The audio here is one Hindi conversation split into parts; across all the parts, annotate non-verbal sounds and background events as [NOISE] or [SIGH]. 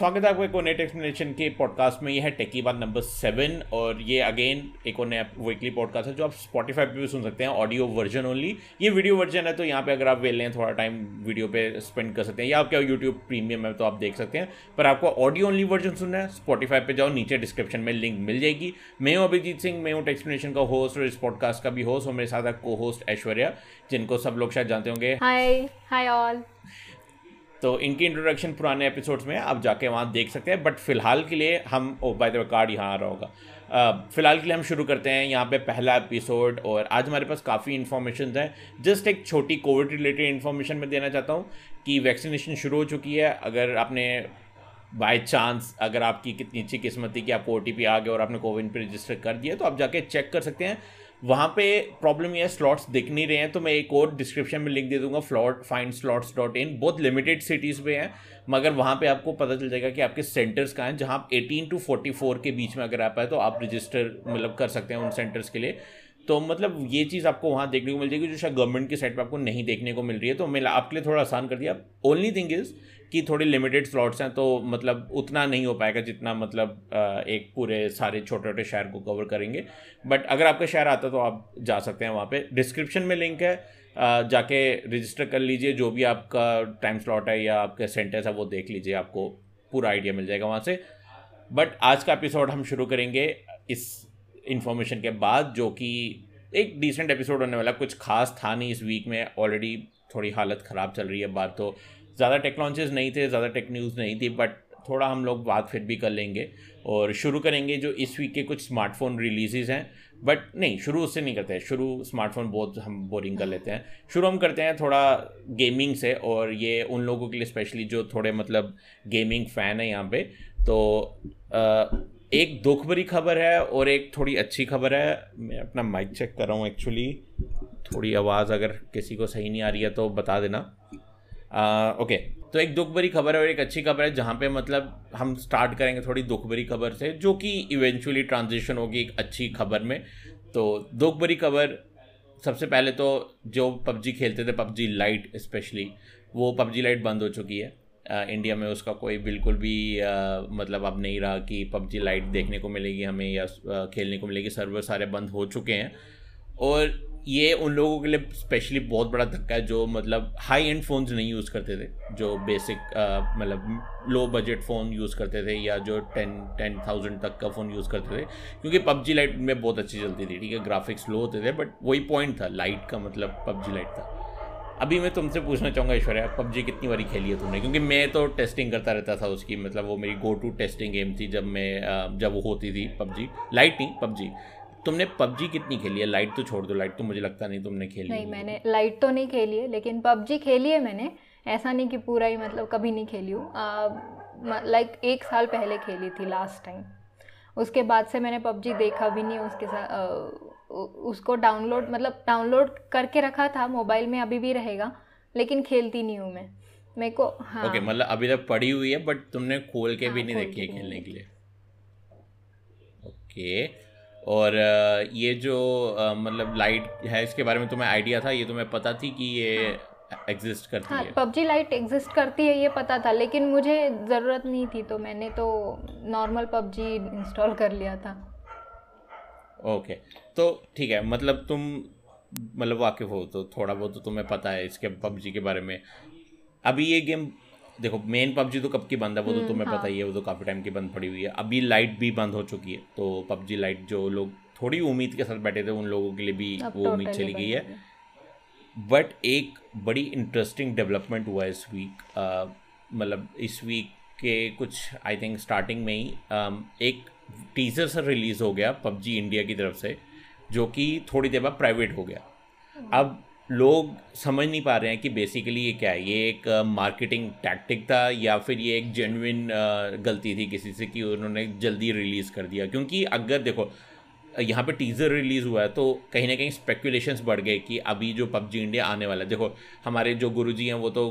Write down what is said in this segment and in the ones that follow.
स्वागत है आपको एक नेट एक्सप्लेनेशन के पॉडकास्ट में। यह है टेकी बात नंबर सेवन और ये अगेन एक और नया वीकली पॉडकास्ट है, जो आप स्पॉटीफाई पे भी सुन सकते हैं ऑडियो वर्जन ओनली ये वीडियो वर्जन है तो यहाँ पे अगर आप वेल लें थोड़ा टाइम वीडियो पे स्पेंड कर सकते हैं, या आपके यूट्यूब प्रीमियम है तो आप देख सकते हैं। पर आपको ऑडियो ओनली वर्जन सुनना है स्पॉटीफाई पर जाओ, नीचे डिस्क्रिप्शन में लिंक मिल जाएगी। मैं हूँ अभिजीत सिंह, मैं हूँ एक्सप्लेनेशन का होस्ट और इस पॉडकास्ट का भी होस्ट और मेरे साथ को होस्ट ऐश्वर्या, जिनको सब लोग शायद जानते होंगे। हाय हाय ऑल तो इनकी इंट्रोडक्शन पुराने एपिसोड्स में आप जाके वहाँ देख सकते हैं बट फ़िलहाल के लिए हम ओ बाय द कार्ड यहाँ आ रहा होगा। फ़िलहाल के लिए हम शुरू करते हैं यहाँ पे पहला एपिसोड और आज हमारे पास काफ़ी इन्फॉर्मेशन है। जस्ट एक छोटी कोविड रिलेटेड इन्फॉर्मेशन मैं देना चाहता हूँ कि वैक्सीनेशन शुरू हो चुकी है। अगर आपने बाय चांस अगर आपकी कितनी अच्छी किस्मत थी कि आपको ओटीपी आ गया और आपने कोविन पर रजिस्टर कर दिया तो आप जाके चेक कर सकते हैं। वहाँ पे प्रॉब्लम ये है स्लॉट्स दिख नहीं रहे हैं तो मैं एक और डिस्क्रिप्शन में लिंक दे दूँगा float find slots dot in बहुत लिमिटेड सिटीज़ पे हैं, मगर वहाँ पे आपको पता चल जाएगा कि आपके सेंटर्स कहाँ हैं, जहाँ आप एटीन टू फोर्टी फोर के बीच में अगर आप आए तो आप रजिस्टर मतलब कर सकते हैं उन सेंटर्स के लिए। तो मतलब ये चीज़ आपको वहाँ देखने को मिल जाएगी, जो शायद गवर्नमेंट की साइड पर आपको नहीं देखने को मिल रही है तो मैं आपके लिए थोड़ा आसान कर दिया। ओनली थिंग इज़ कि थोड़ी लिमिटेड स्लॉट्स हैं तो मतलब उतना नहीं हो पाएगा जितना मतलब एक पूरे सारे छोटे छोटे शहर को कवर करेंगे। बट अगर आपका शहर आता तो आप जा सकते हैं वहाँ पे। डिस्क्रिप्शन में लिंक है जाके रजिस्टर कर लीजिए। जो भी आपका टाइम स्लॉट है या आपके सेंटर्स है, वो देख लीजिए। आपको पूरा आइडिया मिल जाएगा वहाँ से। बट आज का एपिसोड हम शुरू करेंगे इस इंफॉर्मेशन के बाद, जो कि एक डिसेंट एपिसोड होने वाला। कुछ खास था नहीं इस वीक में। ऑलरेडी थोड़ी हालत ख़राब चल रही है बात तो। ज़्यादा टेक टेक्नोलॉजीज़ नहीं थे, ज़्यादा टेक न्यूज़ नहीं थी बट थोड़ा हम लोग बात फिर भी कर लेंगे और शुरू करेंगे जो इस वीक के कुछ स्मार्टफ़ोन रिलीजेज हैं। बट नहीं, शुरू उससे नहीं करते हैं। शुरू स्मार्टफ़ोन बहुत हम बोरिंग कर लेते हैं। शुरू हम करते हैं थोड़ा गेमिंग से और ये उन लोगों के लिए स्पेशली जो थोड़े मतलब गेमिंग फ़ैन है यहाँ पे। तो एक दुख भरी खबर है और एक थोड़ी अच्छी खबर है। मैं अपना माइक चेक कर रहा हूँ एक्चुअली थोड़ी आवाज़ अगर किसी को सही नहीं आ रही है तो बता देना। ओके तो एक दुख भरी खबर है और एक अच्छी खबर है जहाँ पे मतलब हम स्टार्ट करेंगे थोड़ी दुख भरी खबर से जो कि इवेंचुअली ट्रांजिशन होगी एक अच्छी खबर में। तो दुख भरी खबर सबसे पहले तो जो पबजी खेलते थे पबजी लाइट स्पेशली वो पबजी लाइट बंद हो चुकी है। आ, इंडिया में उसका कोई बिल्कुल भी आ, मतलब अब नहीं रहा कि पबजी लाइट देखने को मिलेगी हमें या आ, खेलने को मिलेगी। सर्वर सारे बंद हो चुके हैं। और ये उन लोगों के लिए स्पेशली बहुत बड़ा धक्का है जो मतलब हाई एंड फ़ोन्स नहीं यूज़ करते थे, जो बेसिक मतलब लो बजट फ़ोन यूज़ करते थे या जो टेन टेन थाउज़ेंड तक का फ़ोन यूज़ करते थे, क्योंकि पबजी लाइट में बहुत अच्छी चलती थी, ठीक है? ग्राफिक्स लो होते थे बट वही पॉइंट था लाइट का मतलब पबजी लाइट था। अभी मैं तुमसे पूछना चाहूँगा, ऐश्वर्या, पबजी कितनी बारी खेली है तुमने? क्योंकि मैं तो टेस्टिंग करता रहता था उसकी मतलब वो मेरी गो टू टेस्टिंग गेम थी जब मैं जब वो होती थी पबजी। लाइट नहीं, पबजी। तुमने पबजी कितनी खेली है? लाइट तो छोड़ दो लाइट तो मुझे लगता नहीं तुमने खेली नहीं मैंने लाइट तो नहीं खेली है लेकिन पबजी खेली है मैंने। ऐसा नहीं कि पूरा ही मतलब कभी नहीं खेली हूँ। लाइक एक साल पहले खेली थी लास्ट टाइम उसके बाद से मैंने पबजी देखा भी नहीं उसके साथ उसको डाउनलोड मतलब डाउनलोड करके रखा था मोबाइल में अभी भी रहेगा लेकिन खेलती नहीं हूँ मैं। मेरे को हाँ। ओके okay, मतलब अभी तक पड़ी हुई है बट तुमने खोल के हाँ, भी नहीं देखी है खेलने के लिए। Okay okay. और ये जो मतलब लाइट है इसके बारे में तुम्हें आइडिया था? ये तुम्हें पता थी कि ये एग्जिस्ट हाँ। करती हाँ, है? पबजी लाइट एग्जिस्ट करती है ये पता था लेकिन मुझे ज़रूरत नहीं थी तो मैंने तो नॉर्मल पबजी इंस्टॉल कर लिया था। ओके तो ठीक है मतलब तुम मतलब वाकिफ हो तो थोड़ा बहुत तो तुम्हें पता है इसके पबजी के बारे में। अभी ये गेम देखो मेन पबजी तो कब की बंद है वो तो हम्म, तुम्हें हाँ. पता ही है वो तो काफ़ी टाइम की बंद पड़ी हुई है अभी लाइट भी बंद हो चुकी है तो पबजी लाइट जो लोग थोड़ी उम्मीद के साथ बैठे थे उन लोगों के लिए भी वो उम्मीद चली गई है बट एक बड़ी इंटरेस्टिंग डेवलपमेंट हुआ है इस वीक मतलब इस वीक के कुछ आई थिंक स्टार्टिंग में ही एक टीजर सर रिलीज़ हो गया पबजी इंडिया की तरफ़ से जो कि थोड़ी देर बाद प्राइवेट हो गया हम्म। अब लोग समझ नहीं पा रहे हैं कि बेसिकली ये क्या है? ये एक मार्केटिंग टैक्टिक था या फिर ये एक जेनुइन गलती थी किसी से कि उन्होंने जल्दी रिलीज़ कर दिया? क्योंकि अगर देखो, यहाँ पे टीज़र रिलीज़ हुआ है तो कहीं ना कहीं स्पेकुलेशंस बढ़ गए कि अभी जो पबजी इंडिया आने वाला है। देखो, हमारे जो गुरुजी हैं वो तो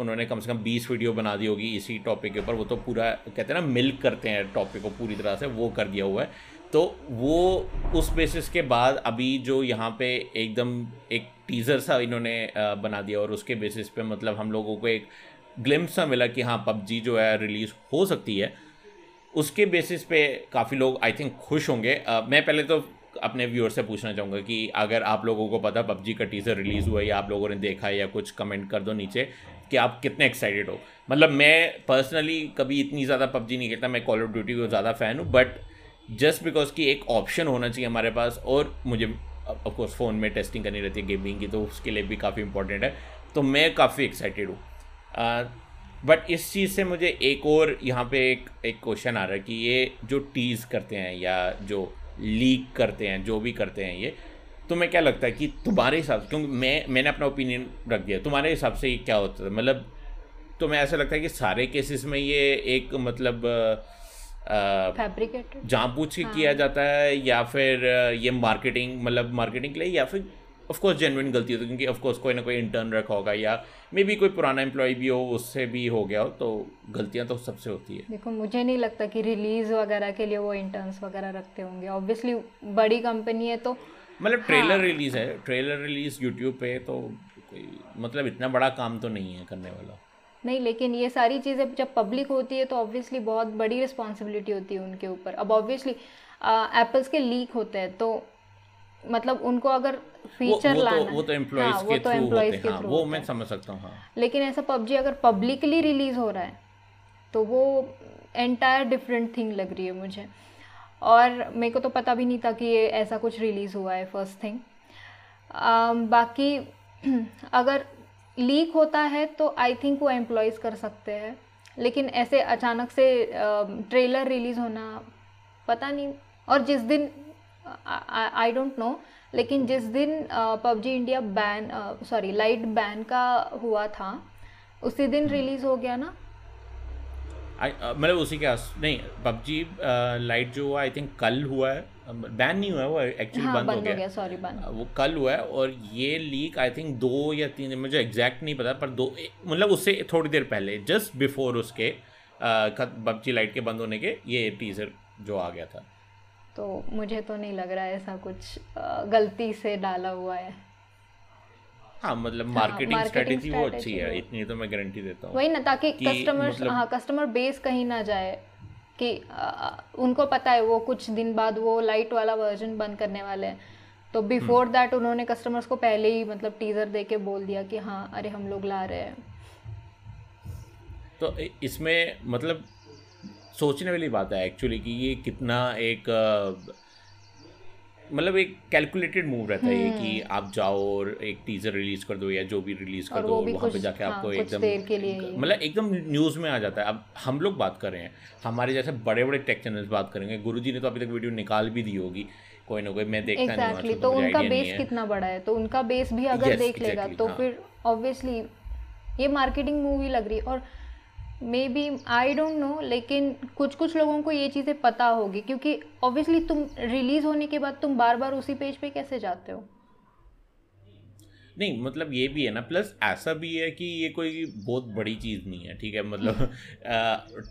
उन्होंने कम से कम बीस वीडियो बना दी होगी इसी टॉपिक के ऊपर। वो तो पूरा, कहते हैं ना मिल्क करते हैं टॉपिक को पूरी तरह से, वो कर दिया हुआ है। तो वो उस बेसिस के बाद अभी जो यहाँ पे एकदम एक टीज़र सा इन्होंने बना दिया और उसके बेसिस पे मतलब हम लोगों को एक ग्लिम्स सा मिला कि हाँ पबजी जो है रिलीज़ हो सकती है। उसके बेसिस पे काफ़ी लोग आई थिंक खुश होंगे। uh, मैं पहले तो अपने व्यूअर से पूछना चाहूँगा कि अगर आप लोगों को पता पबजी का टीज़र रिलीज़ हुआ या आप लोगों ने देखा या कुछ कमेंट कर दो नीचे कि आप कितने एक्साइटेड हो। मतलब मैं पर्सनली कभी इतनी ज़्यादा पबजी नहीं खेलता मैं कॉल ऑफ़ ड्यूटी को ज़्यादा फ़ैन हूँ बट जस्ट बिकॉज़ की एक ऑप्शन होना चाहिए हमारे पास और मुझे ऑफकोर्स फ़ोन में टेस्टिंग करनी रहती है गेमिंग की तो उसके लिए भी काफ़ी इंपॉर्टेंट है। तो मैं काफ़ी एक्साइटेड हूँ। बट इस चीज़ से मुझे एक और यहाँ पे एक एक क्वेश्चन आ रहा है कि ये जो टीज़ करते हैं या जो लीक करते हैं, जो भी करते हैं ये तुम्हें क्या लगता है कि तुम्हारे हिसाब से, क्योंकि मैं, मैंने अपना ओपिनियन रख दिया, तुम्हारे हिसाब से ये क्या होता है? मतलब तुम्हें ऐसा लगता है कि सारे केसेस में ये एक मतलब फैब्रिकेटेड पूछ के हाँ. किया जाता है या फिर ये मार्केटिंग मतलब मार्केटिंग के लिए या फिर ऑफ़ कोर्स जेनुइन गलती होती है क्योंकि ऑफकोर्स कोई ना कोई इंटर्न रखा होगा या मे बी कोई पुराना एम्प्लॉय भी हो उससे भी हो गया हो तो गलतियाँ तो सबसे होती है। देखो मुझे नहीं लगता कि रिलीज़ वगैरह के लिए वो इंटर्न्स वगैरह रखते होंगे। ऑब्वियसली बड़ी कंपनी है तो मतलब ट्रेलर हाँ, रिलीज़ है ट्रेलर रिलीज़ यूट्यूब पे तो कोई मतलब इतना बड़ा काम तो नहीं है करने वाला। नहीं लेकिन ये सारी चीज़ें जब पब्लिक होती है तो ऑब्वियसली बहुत बड़ी रिस्पॉन्सिबिलिटी होती है उनके ऊपर। अब ऑब्वियसली एप्पल्स के लीक होते हैं तो मतलब उनको अगर फीचर तो- लाना वो तो एम्प्लॉइज हाँ, के, तो थ्रू होते हैं हाँ, वो मैं समझ सकता हूँ हाँ. लेकिन ऐसा पबजी अगर पब्लिकली रिलीज़ हो रहा है तो वो एंटायर डिफरेंट थिंग लग रही है मुझे। और मेरे को तो पता भी नहीं था कि ये ऐसा कुछ रिलीज़ हुआ है फ़र्स्ट थिंग बाकी [CLEARS THROAT] अगर लीक होता है तो आई थिंक वो एम्प्लॉयज़ कर सकते हैं। लेकिन ऐसे अचानक से ट्रेलर रिलीज़ होना पता नहीं। और जिस दिन आई डोंट नो लेकिन जिस दिन PUBG India ban sorry Lite ban का हुआ था उसी दिन रिलीज़ हो गया ना मतलब उसी के आस नहीं पबजी लाइट जो हुआ आई थिंक कल हुआ है। बैन नहीं हुआ है वो एक्चुअली हाँ, बंद, हो गया, सॉरी बंद। वो कल हुआ है और ये लीक आई थिंक दो या तीन मुझे एग्जैक्ट नहीं पता पर दो मतलब उससे थोड़ी देर पहले जस्ट बिफोर उसके पबजी लाइट के बंद होने के ये टीजर जो आ गया था। तो मुझे तो नहीं लग रहा है ऐसा कुछ गलती से डाला हुआ है। हाँ मतलब मार्केटिंग हाँ, स्ट्रेटेजी वो अच्छी है इतनी तो मैं गारंटी देता हूँ वही ना ताकि कस्टमर मतलब... हाँ कस्टमर बेस कहीं ना जाए कि आ, उनको पता है वो कुछ दिन बाद वो लाइट वाला वर्जन बंद करने वाले हैं। तो बिफोर दैट हम्म। उन्होंने कस्टमर्स को पहले ही मतलब टीजर दे के बोल दिया कि हाँ अरे हम लोग ला रहे हैं। तो इसमें मतलब सोचने वाली बात है एक्चुअली कि ये कितना एक मतलब एक कैलकुलेटेड मूव रहता है कि हम्म। आप जाओ और एक टीजर रिलीज़ कर दो या जो भी रिलीज़ कर दो वहाँ पे जाके हाँ, आपको एकदम मतलब एकदम न्यूज़ में आ जाता है। अब हम लोग बात कर रहे हैं हमारे जैसे बड़े बड़े टेक चैनल्स बात करेंगे। गुरु ने तो अभी तक वीडियो निकाल भी दी होगी कोई ना कोई मैं देखता exactly, नहीं तो तो उनका बेस कितना बड़ा है? तो उनका बेस भी अगर yes, देख लेगा exactly, तो हाँ. फिर ऑब्वियसली ये मार्केटिंग मूवी लग रही है। और maybe I don't know लेकिन कुछ कुछ लोगों को ये चीज़ें पता होगी क्योंकि ऑब्वियसली तुम रिलीज़ होने के बाद तुम बार बार उसी पेज पे कैसे जाते हो? नहीं मतलब ये भी है ना प्लस ऐसा भी है कि ये कोई बहुत बड़ी चीज़ नहीं है ठीक है? मतलब [LAUGHS]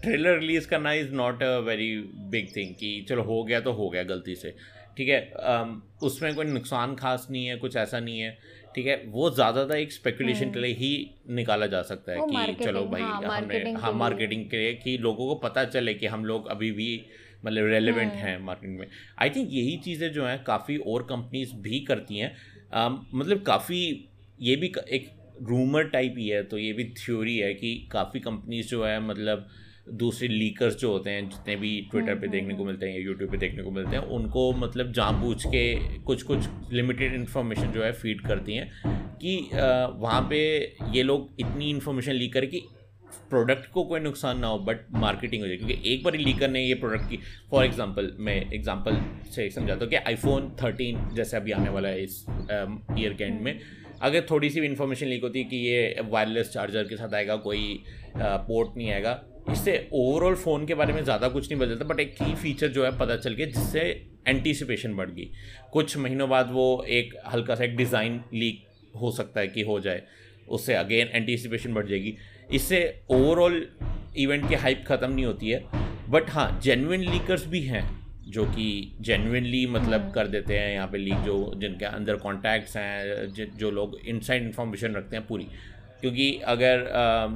ट्रेलर रिलीज़ करना is not a very big thing कि चलो हो गया तो हो गया गलती से ठीक है? उसमें कोई नुकसान खास नहीं है कुछ ऐसा नहीं है। ठीक है वो ज़्यादातर एक स्पेकुलेशन के लिए ही निकाला जा सकता है कि चलो भाई हाँ, हमने हाँ मार्केटिंग के लिए कि लोगों को पता चले कि हम लोग अभी भी मतलब रेलिवेंट हम्म। हैं मार्केटिंग में। आई थिंक यही चीज़ें जो हैं काफ़ी और कंपनीज़ भी करती हैं। मतलब काफ़ी ये भी एक रूमर टाइप ही है तो ये भी थ्योरी है कि काफ़ी कंपनीज़ जो है मतलब दूसरे लीकर्स जो होते हैं जितने भी ट्विटर पे देखने को मिलते हैं या यूट्यूब पे देखने को मिलते हैं उनको मतलब जानबूझ के कुछ कुछ लिमिटेड इन्फॉर्मेशन जो है फ़ीड करती हैं कि वहाँ पे ये लोग इतनी इन्फॉर्मेशन लीक करें कि प्रोडक्ट को कोई नुकसान ना हो बट मार्केटिंग हो जाए। क्योंकि एक बार लीकर ने ये प्रोडक्ट की। फॉर एग्जांपल मैं एग्जांपल से समझाता हूँ कि आईफोन थर्टीन जैसे अभी आने वाला है इस ईयर के एंड में। अगर थोड़ी सी भी इन्फॉर्मेशन लीक होती है कि ये वायरलेस चार्जर के साथ आएगा कोई पोर्ट नहीं आएगा इससे ओवरऑल फ़ोन के बारे में ज़्यादा कुछ नहीं बदलता बट एक की फीचर जो है पता चल गया जिससे एंटीसिपेशन बढ़ गई। कुछ महीनों बाद वो एक हल्का सा एक डिज़ाइन लीक हो सकता है कि हो जाए उससे अगेन एंटीसिपेशन बढ़ जाएगी। इससे ओवरऑल इवेंट की हाइप ख़त्म नहीं होती है बट हाँ जेनुइन लीकर्स भी हैं जो कि जेनुइनली मतलब हम्म। कर देते हैं यहाँ पे लीक जो जिनके अंदर कॉन्टैक्ट्स हैं जो लोग इनसाइड इन्फॉर्मेशन रखते हैं पूरी। क्योंकि अगर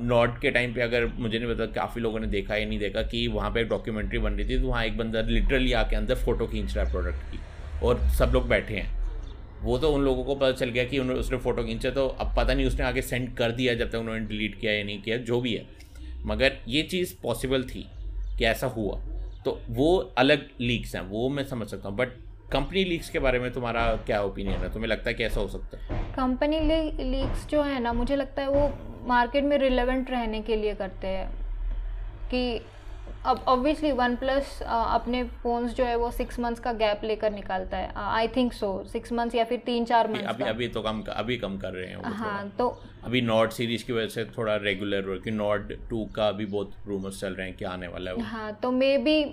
नॉट के टाइम पे अगर मुझे नहीं पता, काफ़ी लोगों ने देखा या नहीं देखा कि वहाँ पे एक डॉक्यूमेंट्री बन रही थी तो वहाँ एक बंदा लिटरली आके अंदर फ़ोटो खींच रहा है प्रोडक्ट की और सब लोग बैठे हैं। वो तो उन लोगों को पता चल गया कि उन्होंने उसने फ़ोटो खींचा तो अब पता नहीं उसने आगे सेंड कर दिया जब तक उन्होंने डिलीट किया या नहीं किया, जो भी है। मगर ये चीज़ पॉसिबल थी कि ऐसा हुआ। तो वो अलग लीक्स हैं, वो मैं समझ सकता हूँ बट कंपनी लीक्स के बारे में तुम्हारा क्या ओपिनियन है? तुम्हें लगता है कि ऐसा हो सकता है? कंपनी लीक्स जो है ना मुझे लगता है वो मार्केट में रिलेवेंट रहने के लिए करते हैं। कि अब ऑब्वियसली वन प्लस अपने फ़ोन्स जो है वो सिक्स मंथ्स का गैप लेकर निकालता है। I think so six months या फिर तीन चार मंथ्स अभी अभी तो कम अभी कम कर रहे हैं हाँ तो अभी नॉट सीरीज़ की वजह से थोड़ा रेगुलर हो कि नॉट टू का अभी बहुत रूमर्स चल रहे हैं कि आने वाला है हाँ तो मे बी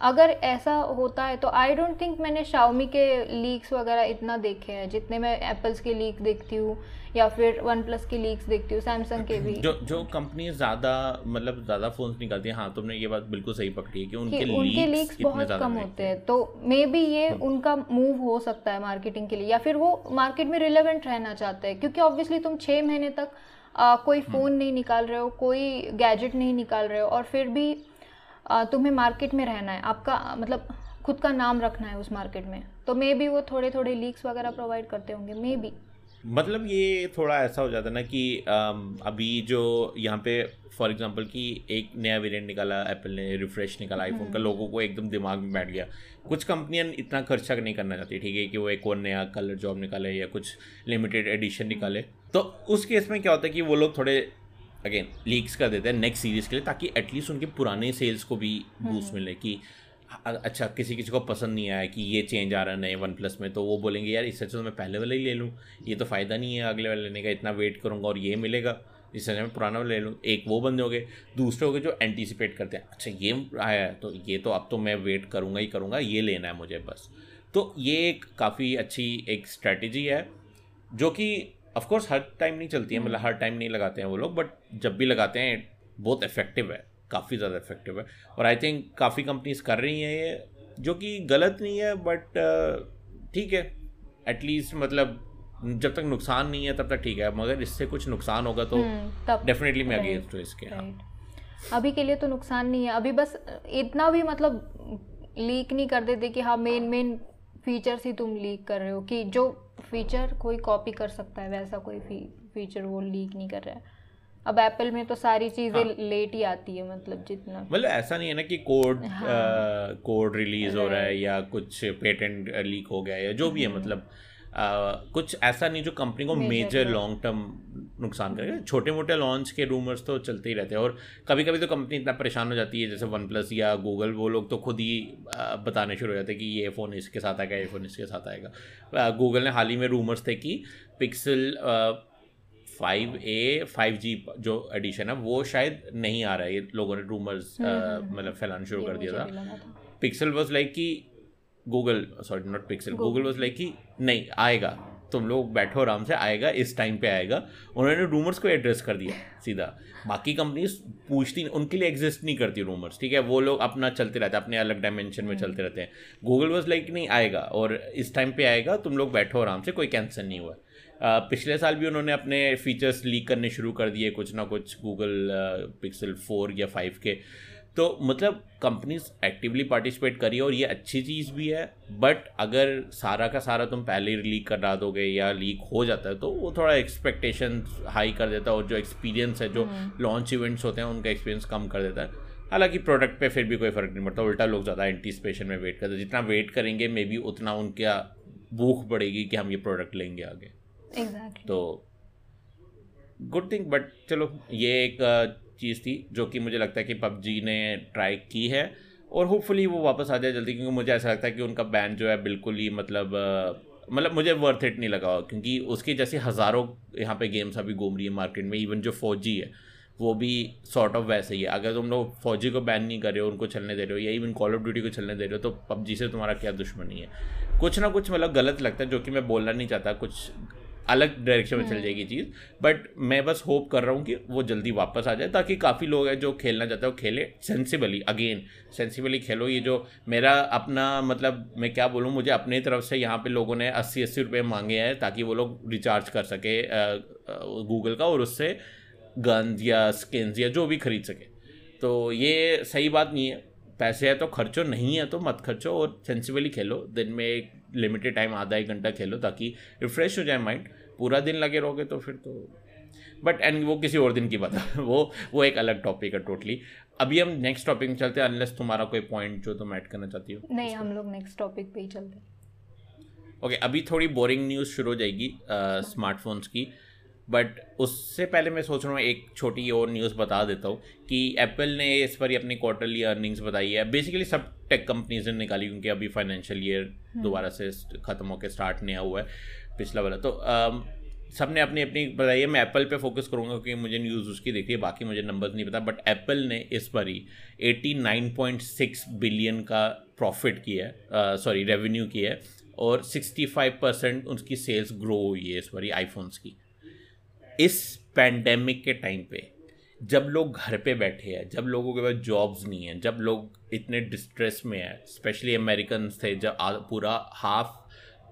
अगर ऐसा होता है तो आई डोंट थिंक मैंने शाओमी के लीक्स वगैरह इतना देखे हैं जितने मैं एप्पल्स के लीक देखती हूँ या फिर वन प्लस की लीक्स देखती हूँ सैमसंग के भी जो जो कंपनी ज़्यादा मतलब ज़्यादा फ़ोन्स निकालती है हाँ तुमने ये बात बिल्कुल सही पकड़ी है कि उनके, कि उनके लीक्स बहुत कम होते हैं तो मे बी ये हम्म। उनका मूव हो सकता है मार्केटिंग के लिए या फिर वो मार्केट में रिलेवेंट रहना चाहते हैं क्योंकि ऑब्वियसली तुम छः महीने तक कोई फ़ोन हम्म। नहीं निकाल रहे हो कोई गैजेट नहीं निकाल रहे हो और फिर भी तुम्हें मार्केट में रहना है। आपका मतलब खुद का नाम रखना है उस मार्केट में। तो मे बी वो थोड़े थोड़े लीक्स वगैरह प्रोवाइड करते होंगे मे बी मतलब ये थोड़ा ऐसा हो जाता ना कि अभी जो यहाँ पे फॉर एग्जांपल कि एक नया वेरिएंट निकाला एप्पल ने रिफ्रेश निकाला आईफोन का हम्म। लोगों को एकदम दिमाग में बैठ गया। कुछ कंपनियाँ इतना खर्चा नहीं करना चाहती ठीक है कि वो एक और नया कलर जॉब निकाले या कुछ लिमिटेड एडिशन निकाले। तो उस केस में क्या होता है कि वो लोग थोड़े अगेन लीक्स कर देते हैं नेक्स्ट सीरीज़ के लिए ताकि एटलीस्ट उनके पुराने सेल्स को भी बूस्ट हम्म। मिले कि अच्छा किसी किसी को पसंद नहीं आया कि ये चेंज आ रहा है नए वन प्लस में तो वो बोलेंगे यार इससे तो मैं पहले वाला ही ले लूँ। ये तो फ़ायदा नहीं है अगले वाले लेने का इतना वेट करूँगा और ये मिलेगा। इससे मैं पुराना वाला ले लूँ। एक वो बंदे हो गए। दूसरे हो गए जो एंटीसिपेट करते हैं अच्छा ये आया है तो ये तो अब तो मैं वेट करूँगा ही करूँगा ये लेना है मुझे बस। तो ये एक काफ़ी अच्छी एक स्ट्रैटेजी है जो कि ऑफकोर्स हर टाइम नहीं चलती है मतलब हर टाइम नहीं लगाते हैं वो लोग बट जब भी लगाते हैं बहुत इफ़ेक्टिव है काफ़ी ज़्यादा इफ़ेक्टिव है। और आई थिंक काफ़ी कंपनीज़ कर रही हैं ये जो कि गलत नहीं है बट ठीक है। एटलीस्ट मतलब जब तक नुकसान नहीं है तब तक ठीक है। मगर इससे कुछ नुकसान होगा तो डेफिनेटली हम्म, मैं अगेंस्ट हूँ इसके हाँ। अभी के लिए तो नुकसान नहीं है। अभी बस इतना भी मतलब लीक नहीं कर देते कि हाँ मेन मेन फीचर्स ही तुम लीक कर रहे हो कि जो फीचर कोई कॉपी कर सकता है वैसा कोई फीचर वो लीक नहीं कर रहा है अब एप्पल में तो सारी चीज़ें हाँ. लेट ही आती है मतलब जितना मतलब ऐसा नहीं है ना कि कोड हाँ. कोड रिलीज़ हो रहा है या कुछ पेटेंट लीक हो गया या जो भी है हम्म। कुछ ऐसा नहीं जो कंपनी को मेजर लॉन्ग टर्म नुकसान करेगा। छोटे मोटे लॉन्च के रूमर्स तो चलते ही रहते हैं और कभी कभी तो कंपनी इतना परेशान हो जाती है जैसे वन प्लस या गूगल वो लोग तो खुद ही बताने शुरू हो जाते हैं कि ये फ़ोन इसके साथ आएगा ये फ़ोन इसके साथ आएगा। गूगल ने हाल ही में रूमर्स थे कि Pixel five A five G जो एडिशन है वो शायद नहीं आ रहा है। ये लोगों ने रूमर्स हम्म, हम्म, हम्म। मतलब फैलाना शुरू कर दिया था। पिक्सल वॉज़ लाइक कि Google sorry not Pixel Google was like कि नहीं आएगा। तुम लोग बैठो आराम से आएगा इस टाइम पे आएगा। उन्होंने रूमर्स को एड्रेस कर दिया सीधा। बाकी कंपनीज़ पूछती उनके लिए एग्जिस्ट नहीं करती रूमर्स ठीक है? वो लोग अपना चलते रहते हैं अपने अलग डायमेंशन में चलते रहते हैं। गूगल वॉज़ लाइक नहीं आएगा और इस टाइम पे आएगा तुम लोग बैठो आराम से कोई कैंसर नहीं हुआ। पिछले साल भी उन्होंने अपने फीचर्स लीक करने शुरू कर दिए कुछ ना कुछ गूगल पिक्सल फोर या फाइव के। तो मतलब कंपनीज़ एक्टिवली पार्टिसिपेट करिए और ये अच्छी चीज़ भी है बट अगर सारा का सारा तुम पहले ही लीक करा दोगे या लीक हो जाता है तो वो थोड़ा एक्सपेक्टेशन हाई कर देता है और जो एक्सपीरियंस है जो लॉन्च हम्म। इवेंट्स होते हैं उनका एक्सपीरियंस कम कर देता है हालाँकि प्रोडक्ट पे फिर भी कोई फ़र्क नहीं पड़ता उल्टा लोग ज़्यादा एंटीस्पेशन में वेट करते जितना वेट करेंगे मे बी उतना उनका भूख बढ़ेगी कि हम ये प्रोडक्ट लेंगे आगे exactly. तो गुड थिंग बट चलो ये एक चीज़ थी, जो कि मुझे लगता है कि पबजी ने ट्राई की है। और होपफुली वो वापस आ जाए जल्दी, क्योंकि मुझे ऐसा लगता है कि उनका बैन जो है बिल्कुल ही मतलब मतलब मुझे वर्थ इट नहीं लगा। क्योंकि उसकी जैसे हज़ारों यहाँ पे गेम्स अभी घूम रही है मार्केट में इवन जो फौजी है, वो भी सॉर्ट ऑफ़ वैसे ही है। अगर तुम लोग फौजी को बैन नहीं कर रहे हो, उनको चलने दे रहे हो, या इवन कॉल ऑफ़ ड्यूटी को चलने दे रहे हो तो पबजी से तुम्हारा क्या दुश्मनी है? कुछ ना कुछ मतलब गलत लगता है, जो कि मैं बोलना नहीं चाहता। कुछ अलग डायरेक्शन में चल हम्म। जाएगी चीज़ बट मैं बस होप कर रहा हूँ कि वो जल्दी वापस आ जाए ताकि काफ़ी लोग हैं जो खेलना चाहते हैं वो खेले सेंसिबली अगेन सेंसिबली खेलो। ये जो मेरा अपना मतलब मैं क्या बोलूँ मुझे अपनी तरफ़ से यहाँ पे लोगों ने अस्सी अस्सी रुपये मांगे हैं ताकि वो लोग रिचार्ज कर सके गूगल का और उससे गन्स या स्किन्स या जो भी खरीद सके। तो ये सही बात नहीं है। पैसे है तो खर्चो नहीं है तो मत खर्चो और सेंसिबली खेलो। दिन में एक लिमिटेड टाइम आधा एक घंटा खेलो ताकि रिफ्रेश हो जाए माइंड पूरा दिन लगे रहोगे तो फिर तो बट एंड वो किसी और दिन की बात है। [LAUGHS] वो वो एक अलग टॉपिक है टोटली अभी हम नेक्स्ट टॉपिक में चलते हैं अनलेस तुम्हारा कोई पॉइंट जो तुम ऐड करना चाहती हो। नहीं हम लोग नेक्स्ट टॉपिक पे ही चलते हैं। ओके okay, अभी थोड़ी बोरिंग न्यूज़ शुरू हो जाएगी स्मार्टफोन्स की। बट उससे पहले मैं सोच रहा हूँ एक छोटी और न्यूज़ बता देता हूँ कि एप्पल ने इस पर ही अपनी क्वार्टरली अर्निंग्स बताई है। बेसिकली सब टेक कंपनीज़ ने निकाली क्योंकि अभी फाइनेंशियल ईयर हम्म। दोबारा से ख़त्म होकर स्टार्ट नया हुआ है पिछला वाला तो सबने अपनी अपनी बताई है मैं एप्पल पे फोकस करूँगा क्योंकि मुझे न्यूज़ उसकी देखी है बाकी मुझे नंबर्स नहीं पता बट एप्पल ने इस बार ही 89.6 बिलियन का प्रॉफिट किया है सॉरी रेवेन्यू किया है और 65 परसेंट उसकी सेल्स ग्रो हुई है इस बार आईफोन्स की इस पैंडेमिक के टाइम पे जब लोग घर पे बैठे हैं, जब लोगों के पास जॉब्स नहीं हैं, जब लोग इतने डिस्ट्रेस में हैं स्पेशली अमेरिकन थे, जब पूरा हाफ़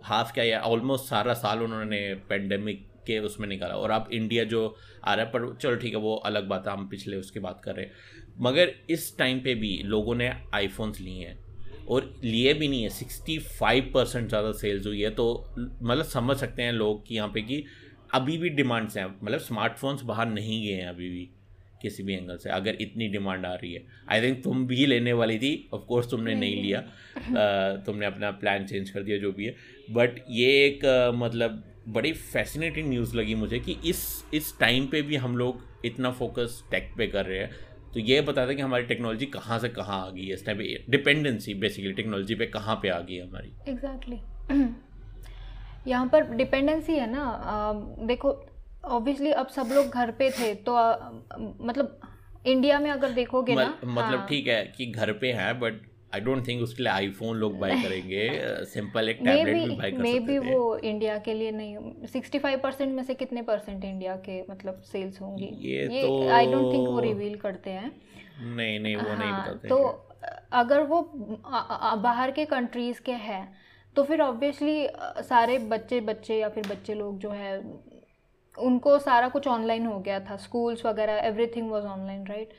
हाफ़ क्या या ऑलमोस्ट सारा साल उन्होंने पेंडेमिक के उसमें निकाला। और अब इंडिया जो आ रहा है, पर चलो ठीक है, वो अलग बात है, हम पिछले उसकी बात कर रहे हैं। मगर इस टाइम पे भी लोगों ने आईफोन्स लिए हैं, और लिए भी नहीं है। सिक्सटी फाइव परसेंट ज़्यादा सेल्स हुई है तो मतलब समझ सकते हैं लोग कि यहाँ पे कि अभी भी डिमांड्स हैं। मतलब स्मार्टफोन्स बाहर नहीं गए हैं अभी भी। किसी भी एंगल से अगर इतनी डिमांड आ रही है। आई थिंक तुम भी लेने वाली थी ऑफ़ कोर्स तुमने नहीं लिया। uh, तुमने अपना प्लान चेंज कर दिया जो भी है। बट ये एक uh, मतलब बड़ी फैसिनेटिंग न्यूज़ लगी मुझे कि इस इस टाइम पे भी हम लोग इतना फोकस टेक पे कर रहे हैं। तो ये बताता है कि हमारी टेक्नोलॉजी कहाँ से कहाँ आ गई है इस टाइम पे। डिपेंडेंसी बेसिकली टेक्नोलॉजी पे कहाँ पे आ गई है हमारी। Exactly exactly. [CLEARS THROAT] यहाँ पर डिपेंडेंसी है ना। आ, देखो ऑब्वियसली अब सब लोग घर पे थे तो आ, मतलब इंडिया में अगर देखोगे ना मतलब ठीक हाँ, है कि घर पे है बट आई डोंट थिंक उसके लिए आईफोन लोग बाय करेंगे [LAUGHS] सिंपल एक टैबलेट भी बाय कर मे सकते बी वो इंडिया के लिए नहीं सिक्सटी फाइव परसेंट में से कितने परसेंट इंडिया के मतलब सेल्स होंगी? ये ये तो- आई डोंट थिंक वो रिवील करते हैं। नहीं नहीं वो हाँ, नहीं हाँ, बताते तो अगर वो बाहर के कंट्रीज़ के हैं तो फिर ऑब्वियसली सारे बच्चे बच्चे या फिर बच्चे लोग जो है उनको सारा कुछ ऑनलाइन हो गया था स्कूल्स वगैरह एवरीथिंग वाज ऑनलाइन राइट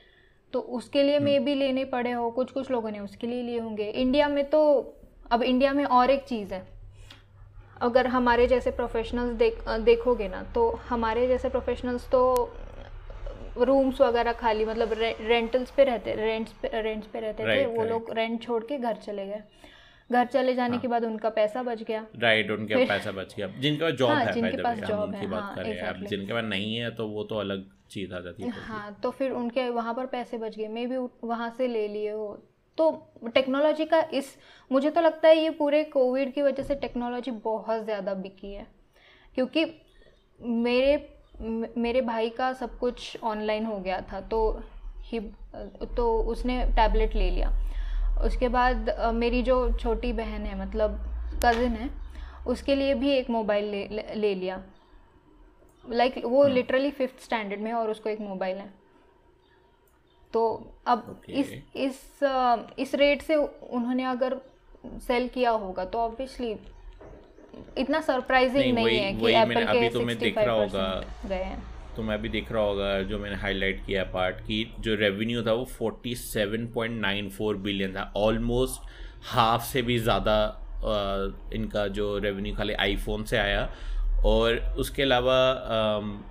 तो उसके लिए मे भी लेने पड़े हो कुछ कुछ लोगों ने उसके लिए लिए होंगे। इंडिया में तो अब इंडिया में और एक चीज़ है। अगर हमारे जैसे प्रोफेशनल्स देख देखोगे ना तो हमारे जैसे प्रोफेशनल्स तो रूम्स वगैरह खाली मतलब रे, रेंटल्स पे रहते रेंट्स पे रेंट्स पे रहते थे Right, वो लोग रेंट छोड़ के घर चले गए। घर चले जाने हाँ। के बाद उनका पैसा बच गया। राइट उनके पैसा बच गया। जिनके पास जॉब हाँ, है जिनके पास हम है, बात हाँ, कर। रहे हैं अब exactly. जिनके पास नहीं है तो वो तो अलग चीज़ आ जाती है। हाँ तो फिर उनके वहाँ पर पैसे बच गए। मे बी वहाँ से ले लिए हो। तो टेक्नोलॉजी का इस मुझे तो लगता है ये पूरे कोविड की वजह से टेक्नोलॉजी बहुत ज़्यादा बिकी है। क्योंकि मेरे मेरे भाई का सब कुछ ऑनलाइन हो गया था तो ही तो उसने टैबलेट ले लिया। उसके बाद मेरी जो छोटी बहन है मतलब कज़िन है उसके लिए भी एक मोबाइल ले, ले, ले लिया लाइक like, वो लिटरली फिफ्थ स्टैंडर्ड में है और उसको एक मोबाइल है तो अब Okay. इस इस इस रेट से उन्होंने अगर सेल किया होगा तो ऑब्वियसली इतना सरप्राइजिंग नहीं, नहीं, है कि एप्पल अभी के तो मैं देख 65 रहा होगा। गए हैं तो मैं भी देख रहा होगा जो मैंने हाईलाइट किया पार्ट की जो रेवेन्यू था वो 47.94 बिलियन था। ऑलमोस्ट हाफ़ से भी ज़्यादा इनका जो रेवेन्यू खाली आईफोन से आया। और उसके अलावा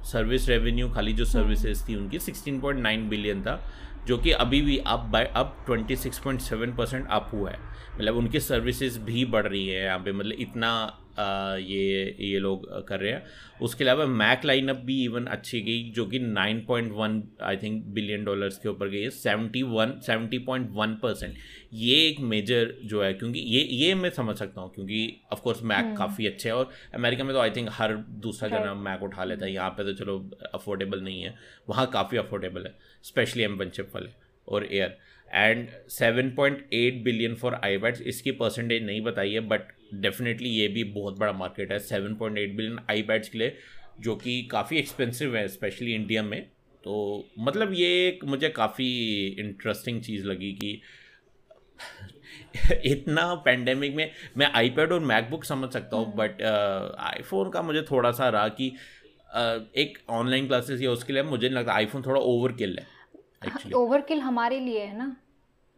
सर्विस रेवेन्यू खाली जो सर्विसेज़ थी उनकी 16.9 बिलियन था जो कि अभी भी अब बाय अब 26.7 परसेंट अप हुआ है। मतलब उनकी सर्विसेज़ भी बढ़ रही है यहाँ पे। मतलब इतना ये ये लोग कर रहे हैं। उसके अलावा मैक लाइनअप भी इवन अच्छी गई जो कि 9.1 आई थिंक बिलियन डॉलर्स के ऊपर गई है। 71 70.1 परसेंट ये एक मेजर जो है क्योंकि ये ये मैं समझ सकता हूँ क्योंकि ऑफ़ कोर्स मैक काफ़ी अच्छे है और अमेरिका में तो आई थिंक हर दूसरा जना मैक उठा लेता है। यहाँ पे तो चलो अफोर्डेबल नहीं है वहाँ काफ़ी अफोर्डेबल है स्पेशली एम वन चिप वाले और air and 7.8 billion for iPads इसकी परसेंटेज नहीं बताई है बट डेफिनेटली ये भी बहुत बड़ा मार्केट है। Seven point eight billion iPads के लिए जो कि काफ़ी एक्सपेंसिव है स्पेशली इंडिया में। तो मतलब ये एक मुझे काफ़ी इंटरेस्टिंग चीज़ लगी कि [LAUGHS] इतना पेंडेमिक में मैं आईपैड और मैकबुक समझ सकता हूँ बट आईफोन uh, का मुझे थोड़ा सा रहा कि uh, एक ऑनलाइन क्लासेस या उसके लिए मुझे नहीं लगता आईफोन थोड़ा ओवर किल है ओवर किल हमारे लिए है ना।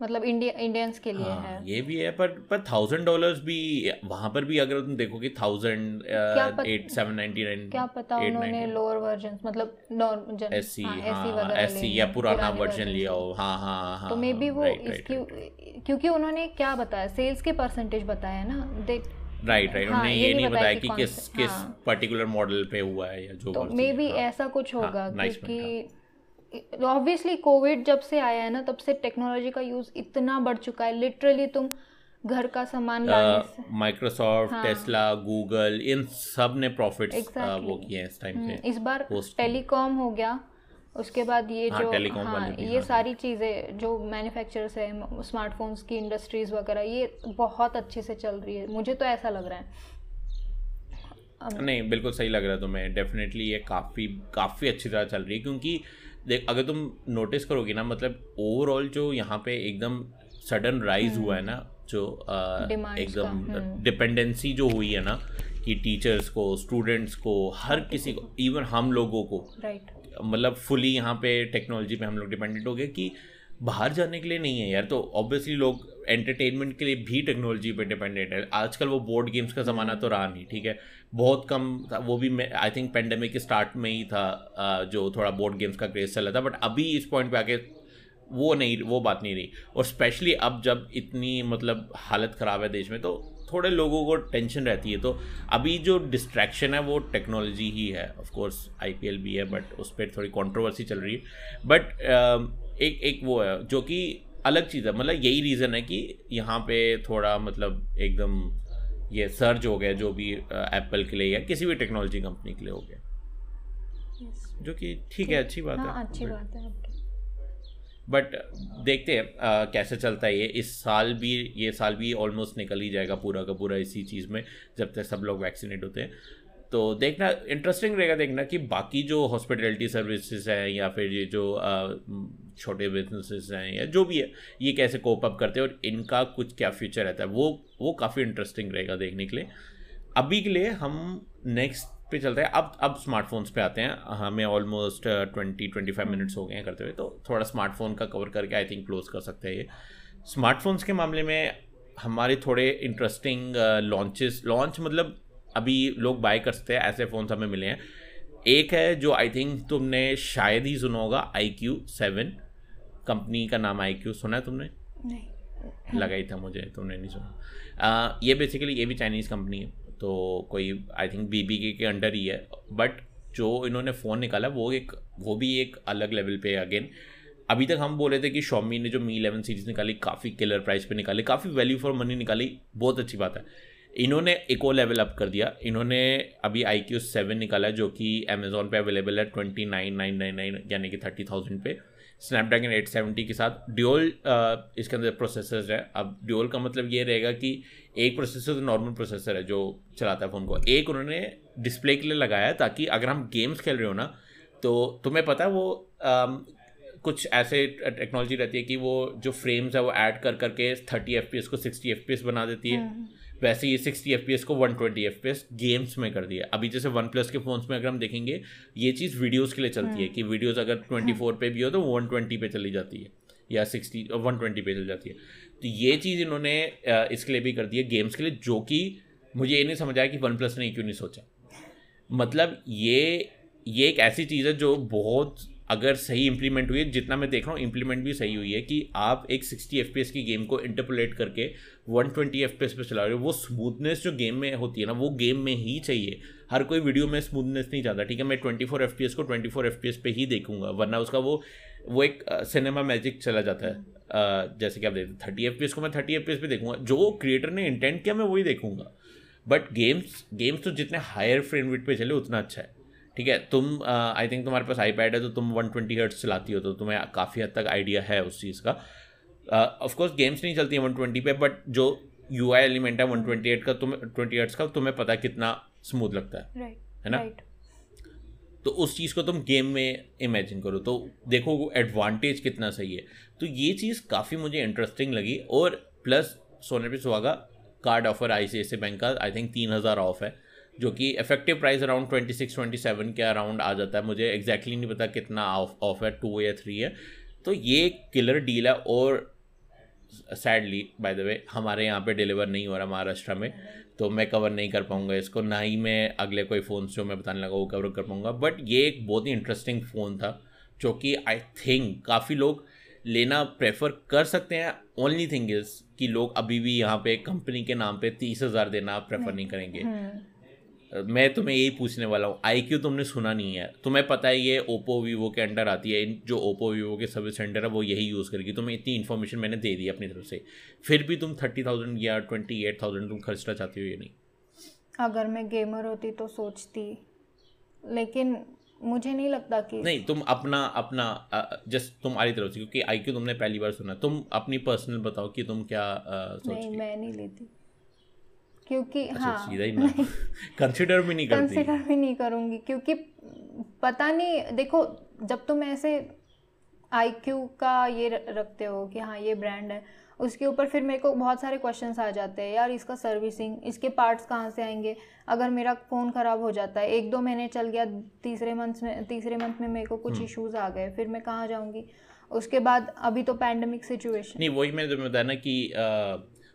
मतलब इंडिया इंडियंस के लिए हाँ, है। ये भी है पर पर थाउज़ेंड डॉलर्स भी वहाँ पर भी अगर तुम देखोगे thousand eight seven ninety nine क्या पता उन्होंने लोअर वर्जन मतलब एस सी एस सी या पुराना वर्जन लिया हो। हाँ हाँ हाँ तो मे बी वो इसकी क्योंकि उन्होंने क्या बताया सेल्स के परसेंटेज बताया ना देख राइट राइट उन्होंने ये नहीं बताया कि किस किस पर्टिकुलर मॉडल पे हुआ है या जो तो मे बी ऐसा कुछ होगा क्योंकि ऑब्वियसली कोविड जब से आया है ना तब से टेक्नोलॉजी का यूज़ इतना बढ़ चुका है। लिटरली तुम घर का सामान माइक्रोसॉफ्ट टेस्ला गूगल इन सबने प्रॉफिट्स exactly. वो किए इस टाइम पे हम्म, इस बार टेलीकॉम हो गया उसके बाद ये हाँ, जो हाँ, ये हाँ, सारी चीज़ें जो मैन्युफैक्चरर्स है स्मार्टफोन्स की इंडस्ट्रीज़ वगैरह ये बहुत अच्छे से चल रही है। मुझे तो ऐसा लग रहा है। नहीं बिल्कुल सही लग रहा है तुम्हें। डेफिनेटली ये काफ़ी काफ़ी अच्छी तरह चल रही है क्योंकि देख अगर तुम नोटिस करोगे ना मतलब ओवरऑल जो यहाँ पे एकदम सडन राइज हुआ है ना जो एकदम डिपेंडेंसी हम्म। जो हुई है ना कि टीचर्स को स्टूडेंट्स को हर किसी को इवन हम लोगों को मतलब फुली यहाँ पे टेक्नोलॉजी पे हम लोग डिपेंडेंट हो गए कि बाहर जाने के लिए नहीं है यार तो ऑब्वियसली लोग एंटरटेनमेंट के लिए भी टेक्नोलॉजी पे डिपेंडेंट है। आजकल वो बोर्ड गेम्स का ज़माना तो रहा नहीं ठीक है? बहुत कम था, वो भी आई थिंक पेंडेमिक के स्टार्ट में ही था जो थोड़ा बोर्ड गेम्स का क्रेज चला था बट अभी इस पॉइंट पे आके वो नहीं, वो बात नहीं रही। और स्पेशली अब जब इतनी मतलब हालत ख़राब है देश में तो थोड़े लोगों को टेंशन रहती है। तो अभी जो डिस्ट्रैक्शन है, वो टेक्नोलॉजी ही है। ऑफ़ कोर्स आईपीएल भी है बट उस पर थोड़ी कंट्रोवर्सी चल रही है। बट एक एक वो है, जो कि अलग चीज़ है। मतलब यही रीज़न है कि यहाँ पे थोड़ा मतलब एकदम ये सर्ज हो गया जो भी एप्पल के लिए या किसी भी टेक्नोलॉजी कंपनी के लिए हो गया। Yes. जो कि ठीक है अच्छी बात हाँ, है अच्छी बात है बट देखते हैं कैसे चलता है ये। इस साल भी ये साल भी ऑलमोस्ट निकल ही जाएगा पूरा का पूरा इसी चीज़ में जब तक सब लोग वैक्सीनेट होते हैं। तो देखना इंटरेस्टिंग रहेगा देखना कि बाकी जो हॉस्पिटलिटी सर्विसेज़ हैं या फिर ये जो छोटे बिजनेसेस हैं या जो भी है ये कैसे कोप अप करते हैं और इनका कुछ क्या फ्यूचर रहता है वो वो काफ़ी इंटरेस्टिंग रहेगा देखने के लिए। अभी के लिए हम नेक्स्ट पे चलते हैं। अब अब स्मार्टफोन्स पे आते हैं। हमें almost twenty twenty five minutes हो गए हैं करते हुए तो थोड़ा स्मार्टफ़ोन का कवर करके आई थिंक क्लोज कर सकते हैं ये। स्मार्टफोन्स के मामले में हमारे थोड़े इंटरेस्टिंग लॉन्चेस लॉन्च मतलब अभी लोग बाय कर सकते हैं ऐसे फ़ोन्स हमें मिले हैं। एक है जो आई थिंक तुमने शायद ही सुना होगा आई क्यू सेवन कंपनी का नाम आई क्यू सुना है तुमने? नहीं। लगा ही था मुझे तुमने नहीं सुना। ये बेसिकली ये भी चाइनीज़ कंपनी है तो कोई आई थिंक बी बी के अंडर ही है। बट जो इन्होंने फ़ोन निकाला वो एक वो भी एक अलग लेवल पे अगेन अभी तक हम बोले थे कि शॉमी ने जो मी इलेवन सीरीज़ निकाली काफ़ी किलर प्राइस पे निकाली काफ़ी वैल्यू फॉर मनी निकाली बहुत अच्छी बात है। इन्होंने एक और लेवल अप कर दिया। इन्होंने अभी आई क्यू सेवन निकाला जो कि अमेजोन पे अवेलेबल है twenty nine nine nine nine यानी कि थर्टी थाउज़ेंड पे। स्नैपड्रैगन एट सेवेंटी के साथ ड्यूल इसके अंदर प्रोसेसर है। अब ड्यूल का मतलब ये रहेगा कि एक प्रोसेसर तो नॉर्मल प्रोसेसर है जो चलाता है फ़ोन को। एक उन्होंने डिस्प्ले के लिए लगाया ताकि अगर हम गेम्स खेल रहे हो ना तो तुम्हें पता है वो आ, कुछ ऐसे टेक्नोलॉजी रहती है कि वो जो फ्रेम्स है वो ऐड कर करके थर्टी एफ़ को सिक्सटी एफ़ बना देती है। हम्म। वैसे ये सिक्सटी एफ़ को वन ट्वेंटी एफ़ गेम्स में कर दिया अभी जैसे वन प्लस के फ़ोन्स में अगर हम देखेंगे ये चीज़ वीडियोज़ के लिए चलती है हम्म। कि वीडियोज़ अगर ट्वेंटी फोर पे भी हो तो वन ट्वेंटी पे चली जाती है या सिक्सटी वन ट्वेंटी पे चल जाती है। तो ये चीज़ इन्होंने इसके लिए भी कर दी है गेम्स के लिए जो कि मुझे ये नहीं समझ आया कि वन प्लस ने क्यों नहीं सोचा। मतलब ये ये एक ऐसी चीज़ है जो बहुत अगर सही इंप्लीमेंट हुई है जितना मैं देख रहा हूँ इंप्लीमेंट भी सही हुई है कि आप एक सिक्सटी एफ़ की गेम को इंटरपोलेट करके वन ट्वेंटी एफ़ पे चला रहे हो। वो स्मूथनेस जो गेम में होती है ना वो गेम में ही चाहिए। हर कोई वीडियो में स्मूथनेस नहीं चाहता ठीक है? मैं ट्वेंटी फोर एफ़ को ट्वेंटी फोर एफ़ पे ही देखूँगा वरना उसका वो वो एक सिनेमा मैजिक चला जाता है। uh, जैसे कि आप देखते थर्टी एफ़ को मैं थर्टी एफ़ पे देखूँगा। जो क्रिएटर ने इंटेंट किया मैं वही देखूँगा। बट गेम्स गेम्स तो जितने हायर फ्रेम रेट पे चले उतना अच्छा है। ठीक है तुम आई थिंक तुम्हारे पास आईपैड है तो तुम वन ट्वेंटी हर्ट्स चलाती हो तो तुम्हें काफ़ी हद तक आइडिया है उस चीज़ का। ऑफ़ कोर्स गेम्स नहीं चलती हैं वन ट्वेंटी पे बट जो यू आई एलिमेंट है वन ट्वेंटी एट का तुम्हें ट्वेंटी एट्स का तुम्हें पता है कितना स्मूथ लगता है। राइट है ना? राइट तो उस चीज़ को तुम गेम में इमेजिन करो तो देखो वो एडवांटेज कितना सही है। तो ये चीज़ काफ़ी मुझे इंटरेस्टिंग लगी और प्लस सोने पे सुहागा card offer I C I C bank का आई थिंक तीन हज़ार ऑफ़ है। जो कि effective price around twenty six twenty seven के अराउंड आ जाता है। मुझे एग्जैक्टली exactly नहीं पता कितना ऑफ़ ऑफ़ है टू या थ्री है। तो ये किलर डील है और सैडली बाय द वे हमारे यहाँ पे डिलीवर नहीं हो रहा महाराष्ट्र में तो मैं कवर नहीं कर पाऊँगा इसको। ना ही मैं अगले कोई फ़ोन जो मैं बताने लगा वो कवर कर पाऊँगा। बट ये एक बहुत ही इंटरेस्टिंग फ़ोन था जो कि आई थिंक काफ़ी लोग लेना प्रेफर कर सकते हैं। ओनली थिंग इज़ कि लोग अभी भी यहाँ पे कंपनी के नाम पे तीस हज़ार देना प्रेफर नहीं। नहीं करेंगे। मैं तुम्हें यही पूछने वाला हूँ आई क्यू तुमने सुना नहीं है। तुम्हें पता है ये ओप्पो वीवो के अंडर आती है जो ओप्पो वीवो के सर्विस सेंटर है वो यही यूज़ करेगी। तुम्हें इतनी इन्फॉर्मेशन मैंने दे दी अपनी तरफ़ से। फिर भी तुम थर्टी थाउज़ेंड या ट्वेंटी एट थाउज़ेंड तुम खर्चना चाहती हो या नहीं? अगर मैं गेमर होती तो सोचती लेकिन मुझे नहीं लगता कि नहीं तुम अपना अपना जस्ट तुम्हारी तरफ़ से क्योंकि आई क्यू तुमने पहली बार सुना। तुम अपनी पर्सनल बताओ कि तुम क्या सोचती नहीं मैं नहीं लेती। क्योंकि अच्छा, हाँ। सीधा ही नहीं कंसिडर [LAUGHS] भी नहीं करती। कंसिडर भी नहीं करूँगी क्योंकि पता नहीं देखो जब तुम ऐसे आई का ये रखते हो कि हाँ ये ब्रांड है उसके ऊपर फिर मेरे को बहुत सारे क्वेश्चंस आ जाते हैं यार इसका सर्विसिंग इसके पार्ट्स कहाँ से आएँगे? अगर मेरा फ़ोन ख़राब हो जाता है एक दो महीने चल गया तीसरे मंथ में तीसरे मंथ में मेरे को कुछ इश्यूज़ हम्म। आ गए फिर मैं कहाँ जाऊँगी? उसके बाद अभी तो पैंडमिक सिचुएशन नहीं वही मैंने तुम्हें बताया ना कि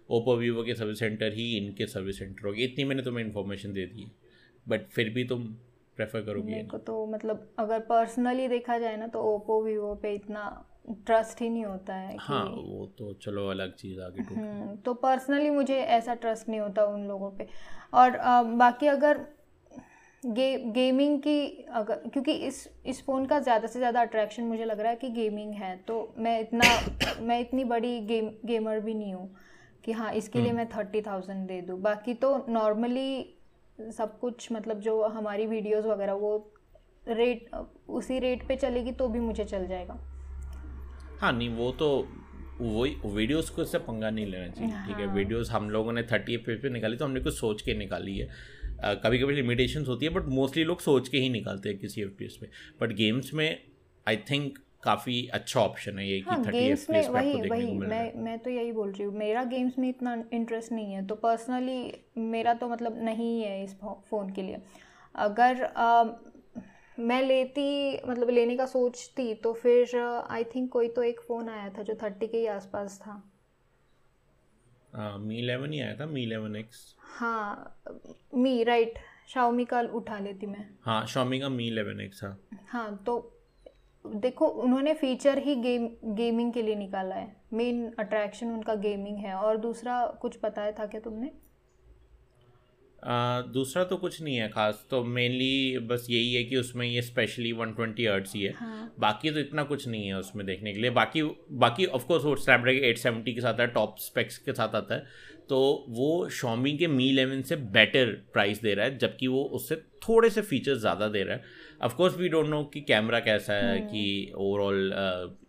ओप्पो वीवो के सर्विस सेंटर ही इनके सर्विस सेंटर होगी। इतनी मैंने तुम्हें इन्फॉर्मेशन दे दी बट फिर भी तुम प्रेफर करोगे मेरे को तो मतलब अगर पर्सनली देखा जाए ना तो ओप्पो वीवो पे इतना ट्रस्ट ही नहीं होता है हाँ वो तो चलो अलग चीज़ आगे हम्म, तो पर्सनली मुझे ऐसा ट्रस्ट नहीं होता उन लोगों पे। और आ, बाकी अगर गे गेमिंग की अगर क्योंकि इस इस फ़ोन का ज़्यादा से ज़्यादा अट्रैक्शन मुझे लग रहा है कि गेमिंग है तो मैं इतना [COUGHS] मैं इतनी बड़ी गेम गेमर भी नहीं हूँ। कि हाँ इसके लिए हम्म। मैं थर्टी थाउज़ेंड दे दूँ। बाकी तो नॉर्मली सब कुछ मतलब जो हमारी वीडियोस वगैरह वो रेट उसी रेट पे चलेगी तो भी मुझे चल जाएगा। हाँ नहीं वो तो वही वीडियोस को इससे पंगा नहीं लेना चाहिए ठीक है? वीडियोस हाँ। हम लोगों ने थर्टी एफ़ पे निकाली तो हमने कुछ सोच के निकाली है। कभी कभी लिमिटेशंस होती है बट मोस्टली लोग सोच के ही निकालते हैं किसी एफपीएस पे बट गेम्स में आई थिंक काफ़ी अच्छा ऑप्शन है ये हाँ, कि थर्टी एफ़ में वही वही मैं मैं तो यही बोल रही हूँ मेरा गेम्स में इतना इंटरेस्ट नहीं है तो पर्सनली मेरा तो मतलब नहीं है इस फ़ोन के लिए। अगर आ, मैं लेती मतलब लेने का सोचती तो फिर आई थिंक कोई तो एक फ़ोन आया था जो थर्टी के ही आसपास था। मी इलेवन ही आया था मी इलेवन एक्स हाँ मी राइट शाओमी का उठा लेती मैं। हाँ शाओमी का मी इलेवन एक्स हाँ। हाँ तो देखो उन्होंने फीचर ही गेम गेमिंग के लिए निकाला है। मेन अट्रैक्शन उनका गेमिंग है। और दूसरा कुछ बताया था क्या तुमने? आ, दूसरा तो कुछ नहीं है खास। तो मेनली बस यही है कि उसमें ये स्पेशली 120 ट्वेंटी ही है। हाँ. बाकी तो इतना कुछ नहीं है उसमें देखने के लिए। बाकी बाकी ऑफकोर्स वो स्नैपड्रैगन 870 के साथ आता है टॉप स्पेक्स के साथ आता है। तो वो शॉमी के मी इलेवन से बेटर प्राइस दे रहा है जबकि वो उससे थोड़े से फीचर्स ज़्यादा दे रहा है। Of course we don't know कि कैमरा कैसा है hmm. कि ओवरऑल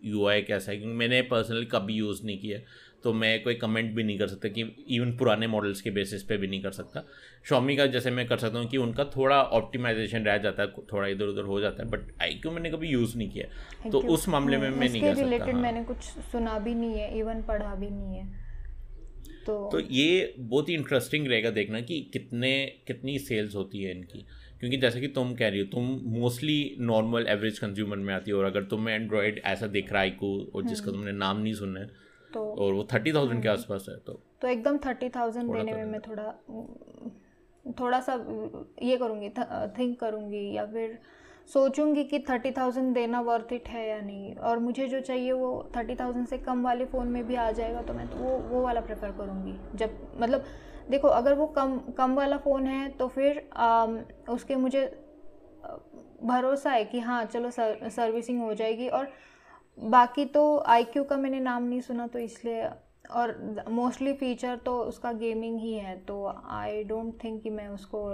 यू आई कैसा है क्योंकि मैंने पर्सनली कभी यूज़ नहीं किया तो मैं कोई कमेंट भी नहीं कर सकता कि इवन पुराने मॉडल्स के बेसिस पे भी नहीं कर सकता। शॉमी का जैसे मैं कर सकता हूँ कि उनका थोड़ा ऑप्टिमाइजेशन रह जाता है थोड़ा इधर उधर हो जाता है बट आई क्यू मैंने कभी यूज़ नहीं किया? तो उस मामले में hmm, मैं नहीं कर सकता रिलेटेड हाँ। मैंने कुछ सुना भी नहीं है इवन पढ़ा भी नहीं है। तो तो ये बहुत ही इंटरेस्टिंग रहेगा देखना कि कितने कितनी सेल्स होती है इनकी। क्योंकि जैसे कि तुम कह रही हो तुम मोस्टली नॉर्मल एवरेज कंज्यूमर में आती हो और अगर तुम्हें एंड्रॉयड ऐसा दिख रहा है को और जिसका हम्म। तुमने नाम नहीं सुना है तो और वो थर्टी थाउज़ेंड के हम्म। आसपास है तो तो एकदम थर्टी थाउज़ेंड देने में मैं थोड़ा थोड़ा सा ये करूँगी थिंक करूँगी या फिर सोचूँगी कि थर्टी थाउज़ेंड देना वर्थ इट है या नहीं और मुझे जो चाहिए वो थर्टी थाउज़ेंड से कम वाले फ़ोन में भी आ जाएगा तो मैं तो वो वो वाला प्रेफर करूँगी जब मतलब देखो अगर वो कम कम वाला फ़ोन है तो फिर आ, उसके मुझे भरोसा है कि हाँ चलो सर, सर्विसिंग हो जाएगी। और बाकी तो आईक्यू का मैंने नाम नहीं सुना तो इसलिए और मोस्टली फीचर तो उसका गेमिंग ही है तो आई डोंट थिंक कि मैं उसको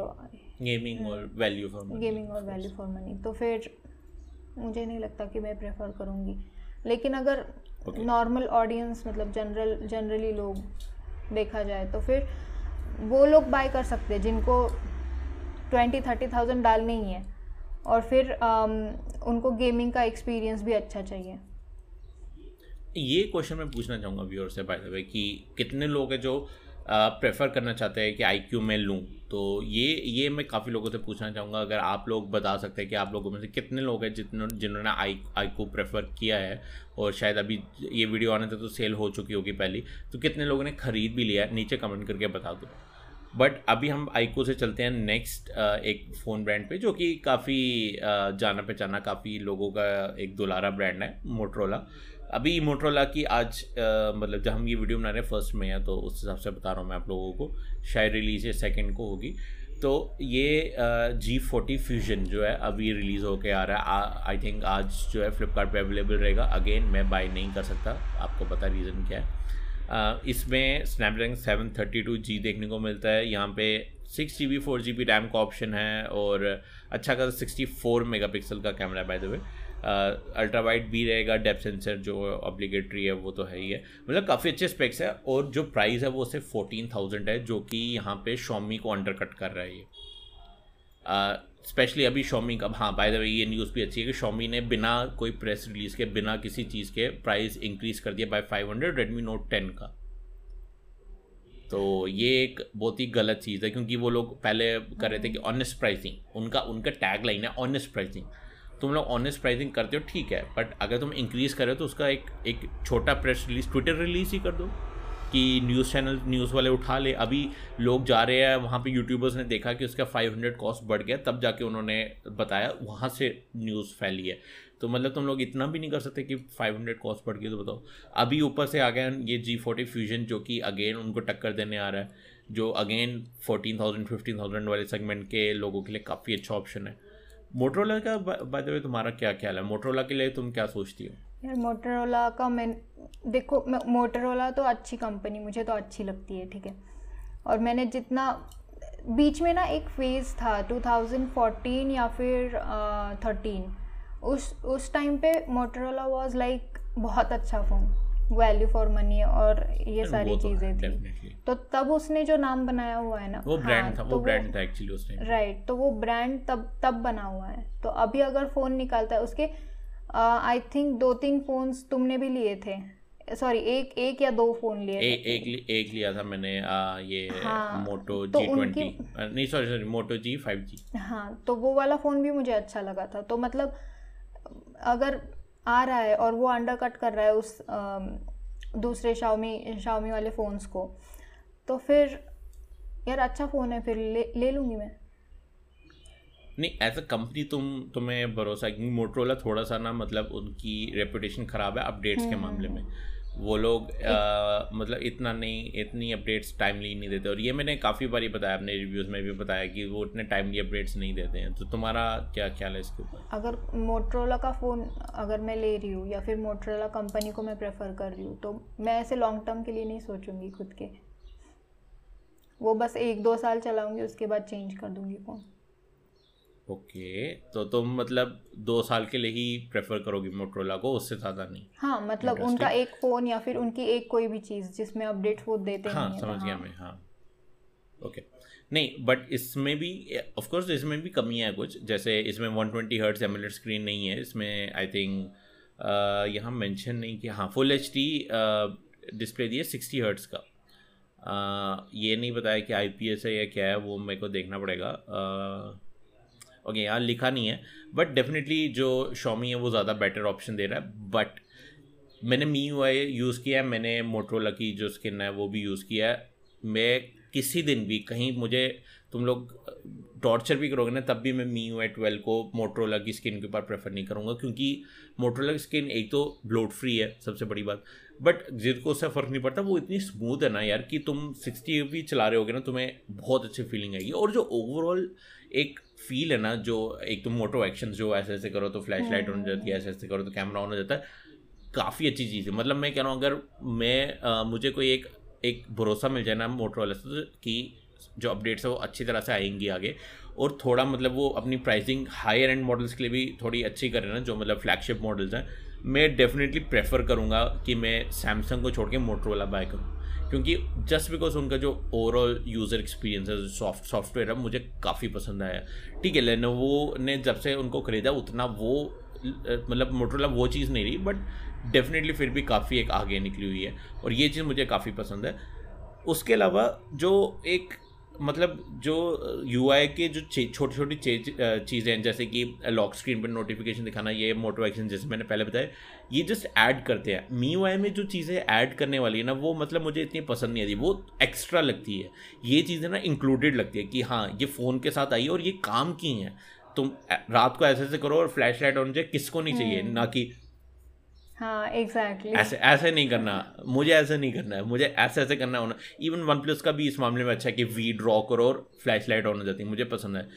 गेमिंग और वैल्यू फॉर मनी गेमिंग और वैल्यू फॉर मनी तो फिर मुझे नहीं लगता कि मैं प्रेफर करूँगी। लेकिन अगर नॉर्मल okay. ऑडियंस मतलब जनरल जनरली लोग देखा जाए तो फिर वो लोग बाय कर सकते हैं जिनको ट्वेंटी थर्टी थाउज़ेंड डालने ही है। और फिर um, उनको गेमिंग का एक्सपीरियंस भी अच्छा चाहिए। ये क्वेश्चन मैं पूछना चाहूँगा व्यूअर से बाय द वे कि कितने लोग हैं जो प्रेफर करना चाहते हैं कि आईक्यू में लूँ? तो ये ये मैं काफ़ी लोगों से पूछना चाहूँगा, अगर आप लोग बता सकते हैं कि आप लोगों में से कितने लोग हैं जितने, जिन्होंने आई आई को प्रेफर किया है? और शायद अभी ये वीडियो आने तक तो सेल हो चुकी होगी पहली। तो कितने लोगों ने ख़रीद भी लिया है? नीचे कमेंट करके बता दो। बट अभी हम आईको से चलते हैं नेक्स्ट एक फ़ोन ब्रांड पे, जो कि काफ़ी जाना पहचाना काफ़ी लोगों का एक दुलारा ब्रांड है मोटरोला अभी मोटरोला की आज मतलब जब हम ये वीडियो बना रहे हैं फ़र्स्ट में है तो उस हिसाब से बता रहा हूँ मैं आप लोगों को, शायद रिलीज़ है सेकेंड को होगी। तो ये जी फोर्टी फ्यूजन जो है, अभी रिलीज़ होके आ रहा है। आई थिंक आज जो है फ्लिपकार्ट अवेलेबल रहेगा। अगेन मैं बाई नहीं कर सकता, आपको पता रीज़न क्या है। इसमें Snapdragon seven thirty two G देखने को मिलता है। यहाँ पे six G B four G B RAM का ऑप्शन है और अच्छा खासा सिक्सटी फोर मेगा पिक्सल का camera by the way ultra wide भी रहेगा डेप सेंसर जो ऑब्लिगेटरी है, वो तो है ही है। मतलब काफ़ी अच्छे स्पेक्स है और जो प्राइस है वो सिर्फ़ फोर्टीन थाउज़ेंड है, जो कि यहाँ पे शॉमी को अंडर कट कर रहा है ये। स्पेशली अभी शॉमी का हाँ बाय द वे ये न्यूज़ भी अच्छी है कि शॉमी ने बिना कोई प्रेस रिलीज़ के, बिना किसी चीज़ के प्राइस इंक्रीज़ कर दिया by five hundred Redmi Note ten का। तो ये एक बहुत ही गलत चीज़ है, क्योंकि वो लोग पहले कर रहे थे कि ऑनेस्ट प्राइसिंग उनका उनका टैग लाइन है ऑनेस्ट प्राइसिंग तुम लोग ऑनेस्ट प्राइसिंग करते हो, ठीक है बट अगर तुम इंक्रीज़ करो तो उसका एक एक छोटा प्रेस रिलीज़ ट्विटर रिलीज़ ही कर दो कि न्यूज़ चैनल न्यूज़ वाले उठा ले। अभी लोग जा रहे हैं, वहाँ पे यूट्यूबर्स ने देखा कि उसका 500 कॉस्ट बढ़ गया, तब जाके उन्होंने बताया, वहाँ से न्यूज़ फैली है। तो मतलब तुम लोग इतना भी नहीं कर सकते कि 500 कॉस्ट बढ़ गई तो बताओ। अभी ऊपर से आ गया ये जी फोर्टी फ्यूजन जो कि अगेन उनको टक्कर देने आ रहा है, जो again fourteen thousand fifteen thousand वाले सेगमेंट के लोगों के लिए काफ़ी अच्छा ऑप्शन है। मोटरोला का बाय द वे तुम्हारा क्या ख्याल है? मोटरोला के लिए तुम क्या सोचती हो? यार मोटरोला का मैं, देखो मोटरोला तो अच्छी कंपनी मुझे तो अच्छी लगती है, ठीक है? और मैंने जितना, बीच में ना एक फ़ेज़ था 2014 या फिर थर्टीन उस उस टाइम पे मोटरोला वाज लाइक बहुत अच्छा फ़ोन वैल्यू फॉर मनी और ये सारी तो चीज़ें थी। तो तब उसने जो नाम बनाया हुआ है ना वो ब्रांड हाँ, था तो वो ब्रांड था एक्चुअली उस राइट तो वो ब्रांड तब तब बना हुआ है। तो अभी अगर फ़ोन निकालता है उसके आई थिंक दो तीन फोन्स तुमने भी लिए थे। सॉरी एक एक या दो फ़ोन लिए ए, एक एक लिया था मैंने आ, ये हाँ, मोटो जी ट्वेंटी नहीं sorry sorry Moto G five G हाँ तो वो वाला फ़ोन भी मुझे अच्छा लगा था। तो मतलब अगर आ रहा है और वो अंडरकट कर रहा है उस दूसरे शाओमी शाओमी वाले फ़ोन्स को। तो फिर यार अच्छा फ़ोन है फिर ले ले लूँगी मैं। नहीं एज अ कंपनी तुम तुम्हें भरोसा क्योंकि मोटरोला थोड़ा सा ना मतलब उनकी रेपुटेशन ख़राब है अपडेट्स के मामले में। वो लोग आ, मतलब इतना नहीं इतनी अपडेट्स टाइमली नहीं देते। और ये मैंने काफ़ी बार ही बताया अपने रिव्यूज़ में भी बताया कि वो इतने टाइमली अपडेट्स नहीं देते हैं। तो तुम्हारा क्या ख्याल है इसके ऊपर? अगर मोटरोला का फ़ोन अगर मैं ले रही हूँ या फिर मोटरोला कंपनी को मैं प्रेफर कर रही हूँ तो मैं ऐसे लॉन्ग टर्म के लिए नहीं सोचूँगी खुद के। वो बस एक दो साल चलाऊँगी उसके बाद चेंज कर दूँगी फ़ोन ओके तो तुम मतलब दो साल के लिए ही प्रेफर करोगी मोटरोला को उससे ज़्यादा नहीं? हाँ मतलब उनका एक फ़ोन या फिर उनकी एक कोई भी चीज़ जिसमें अपडेट वो देते हाँ नहीं समझ गया हाँ। मैं हाँ। ओके नहीं बट इसमें भी ऑफ़ कोर्स इसमें भी कमी है कुछ जैसे इसमें 120 ट्वेंटी हर्ट्स एमुलेट स्क्रीन नहीं है इसमें आई थिंक यहाँ मेंशन नहीं किया हाँ फुल एच डी डिस्प्ले दिए है सिक्सटी हर्ट्स का। uh, ये नहीं बताया कि आई पी एस है या क्या है वो मेरे को देखना पड़ेगा uh, ओके okay, यहाँ लिखा नहीं है बट डेफिनेटली जो शॉमी है वो ज़्यादा बेटर ऑप्शन दे रहा है बट मैंने मी यू आई यूज़ किया है मैंने मोटरोला की जो स्किन है वो भी यूज़ किया है। मैं किसी दिन भी कहीं मुझे तुम लोग टॉर्चर भी करोगे ना तब भी मैं मी यू आई ट्वेल्व को मोटरोला की स्किन के ऊपर प्रेफर नहीं करूँगा क्योंकि मोटरोला की स्किन एक तो ब्लोड फ्री है सबसे बड़ी बात। बट जिनको उससे फ़र्क नहीं पड़ता वो इतनी स्मूथ है ना यार कि तुम सिक्सटी भी चला रहे होगे ना तुम्हें बहुत अच्छी फीलिंग आएगी। और जो ओवरऑल एक फील है ना जो एक तो मोटो एक्शन जो ऐसे ऐसे करो तो फ्लैश लाइट ऑन हो जाती है ऐसे ऐसे करो तो कैमरा ऑन हो जाता है। काफ़ी अच्छी चीज़ है। मतलब मैं कह रहा हूँ अगर मैं आ, मुझे कोई एक एक भरोसा मिल जाए ना मोटो वाले से तो कि जो अपडेट्स है वो अच्छी तरह से आएँगी आगे। और थोड़ा मतलब वो अपनी प्राइसिंग हायर एंड मॉडल्स के लिए भी थोड़ी अच्छी करें ना जो मतलब फ्लैगशिप मॉडल्स हैं। मैं डेफिनेटली प्रेफर करूँगा कि मैं सैमसंग को छोड़ के मोटरोला बाय करूँ। क्योंकि जस्ट बिकॉज़ उनका जो ओवरऑल यूज़र एक्सपीरियंस है सॉफ्ट सॉफ्टवेयर है, मुझे काफ़ी पसंद आया। ठीक है लेनोवो ने जब से उनको ख़रीदा, उतना वो मतलब मोटरला वो चीज़ नहीं रही बट डेफिनेटली फिर भी काफ़ी एक आगे निकली हुई है। और ये चीज़ मुझे काफ़ी पसंद है। उसके अलावा जो एक मतलब जो यू आई के जो छोटी छोटी चीज़ें हैं जैसे कि लॉक स्क्रीन पर नोटिफिकेशन दिखाना ये मोटो एक्शन जैसे मैंने पहले बताया ये जस्ट ऐड करते हैं। मी वाई में जो चीज़ें ऐड करने वाली है ना वो मतलब मुझे इतनी पसंद नहीं आती वो एक्स्ट्रा लगती है। ये चीज़ें ना इंक्लूडेड लगती है कि हाँ ये फ़ोन के साथ आई है और ये काम की हैं। तुम रात को ऐसे ऐसे करो और फ्लैश लाइट ऑन जाए किसको नहीं चाहिए हम्म। ना कि हाँ एग्जैक्टली ऐसे ऐसे नहीं करना। मुझे ऐसे नहीं करना है। मुझे ऐसे ऐसे करना होना। इवन वन प्लस का भी इस मामले में अच्छा है कि वी ड्रॉ करो और फ्लैश लाइट ऑन हो जाती है। मुझे पसंद है।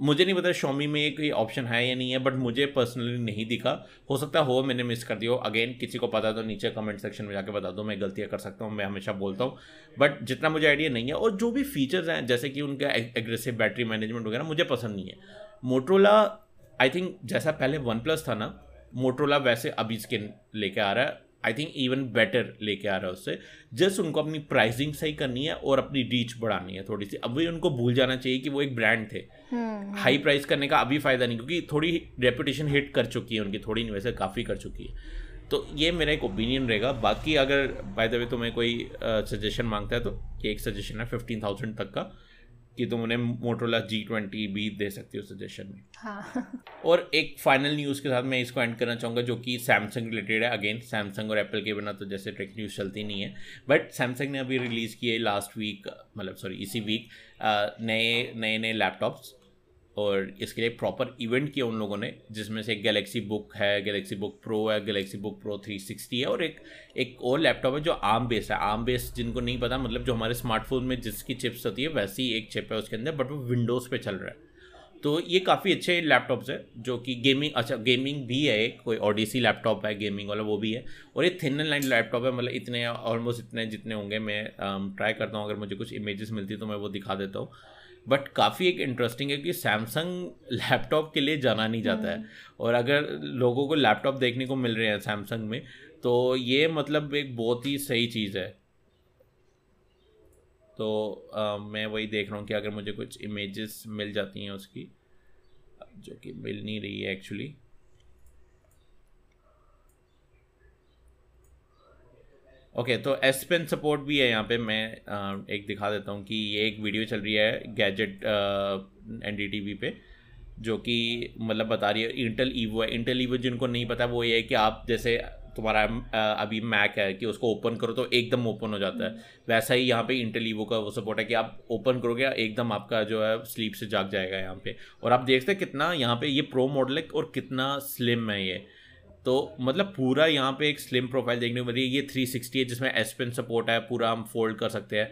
मुझे नहीं पता शॉमी में एक ऑप्शन है या नहीं है बट मुझे पर्सनली नहीं दिखा। हो सकता हो मैंने मिस कर दिया हो। अगेन किसी को पता तो नीचे कमेंट सेक्शन में जाके बता दो। मैं गलतियाँ कर सकता हूँ, मैं हमेशा बोलता हूँ। बट जितना मुझे आइडिया नहीं है, और जो भी फीचर्स हैं, जैसे कि उनका एग्रेसिव बैटरी मैनेजमेंट वगैरह, मुझे पसंद नहीं है। मोटरोला आई थिंक जैसा पहले वन प्लस था ना मोटरोला वैसे अभी स्किन लेके आ रहा है। आई थिंक इवन बेटर लेके आ रहा है उससे। जस्ट उनको अपनी प्राइसिंग सही करनी है और अपनी रीच बढ़ानी है थोड़ी सी। अभी उनको भूल जाना चाहिए कि वो एक ब्रांड थे। High hmm, price hmm. करने का अभी फ़ायदा नहीं क्योंकि थोड़ी रेपुटेशन हिट कर चुकी है उनकी थोड़ी नहीं वैसे काफ़ी कर चुकी है। तो ये मेरा एक ओपिनियन रहेगा। बाकी अगर बाय द वे तुम्हें कोई सजेशन माँगता है तो एक सजेशन है फिफ्टीन थाउज़ेंड तक का। कि तुम उन्हें मोटरोला जी ट्वेंटी भी दे सकती हो सजेशन में। हाँ। और एक फाइनल न्यूज़ के साथ मैं इसको एंड करना चाहूँगा जो कि सैमसंग रिलेटेड है। अगेन सैमसंग और एप्पल के बिना तो जैसे टेक न्यूज़ चलती नहीं है। बट सैमसंग ने अभी रिलीज़ किए लास्ट वीक मतलब सॉरी इसी वीक नए नए नए लैपटॉप्स और इसके लिए प्रॉपर इवेंट किया उन लोगों ने, जिसमें से एक गैलेक्सी बुक है गैलेक्सी बुक प्रो है Galaxy Book Pro three sixty है और एक एक और लैपटॉप है जो आम बेस है। आम बेस जिनको नहीं पता मतलब जो हमारे स्मार्टफ़ोन में जिसकी चिप्स होती है, वैसी एक चिप है उसके अंदर बट वो विंडोज़ पे चल रहा है। तो ये काफ़ी अच्छे लैपटॉप्स है, जो कि गेमिंग अच्छा गेमिंग भी है एक, कोई ओडीसी लैपटॉप है गेमिंग वाला वो भी है। और ये थिन एंड लाइन लैपटॉप है मतलब इतने ऑलमोस्ट इतने जितने होंगे, मैं ट्राई करता हूँ, अगर मुझे कुछ इमेजेस मिलती तो मैं वो दिखा देता हूँ। बट काफ़ी एक इंटरेस्टिंग है कि सैमसंग लैपटॉप के लिए जाना नहीं जाता है। हम्म। और अगर लोगों को लैपटॉप देखने को मिल रहे हैं सैमसंग में तो ये मतलब एक बहुत ही सही चीज़ है। तो आ, मैं वही देख रहा हूँ कि अगर मुझे कुछ इमेजेस मिल जाती हैं उसकी जो कि मिल नहीं रही है एक्चुअली ओके तो एस पेन सपोर्ट भी है यहाँ पे। मैं एक दिखा देता हूँ कि ये एक वीडियो चल रही है gadget N D T V पे, जो कि मतलब बता रही है इंटेल ईवो है। इंटेल ईवो जिनको नहीं पता, वो ये है कि आप जैसे तुम्हारा अभी मैक है कि उसको ओपन करो तो एकदम ओपन हो जाता है। वैसा ही यहाँ पे इंटेल ईवो का वो सपोर्ट है कि आप ओपन करोगे, एकदम आपका जो है स्लीप से जाग जाएगा यहाँ पे। और आप देखते हैं कितना यहाँ पे ये प्रो मॉडल है और कितना स्लिम है ये। तो मतलब पूरा यहाँ पे एक स्लिम प्रोफ़ाइल देखने को मिल रही है। ये 360 है, जिसमें एस पेन सपोर्ट है, पूरा हम फोल्ड कर सकते हैं।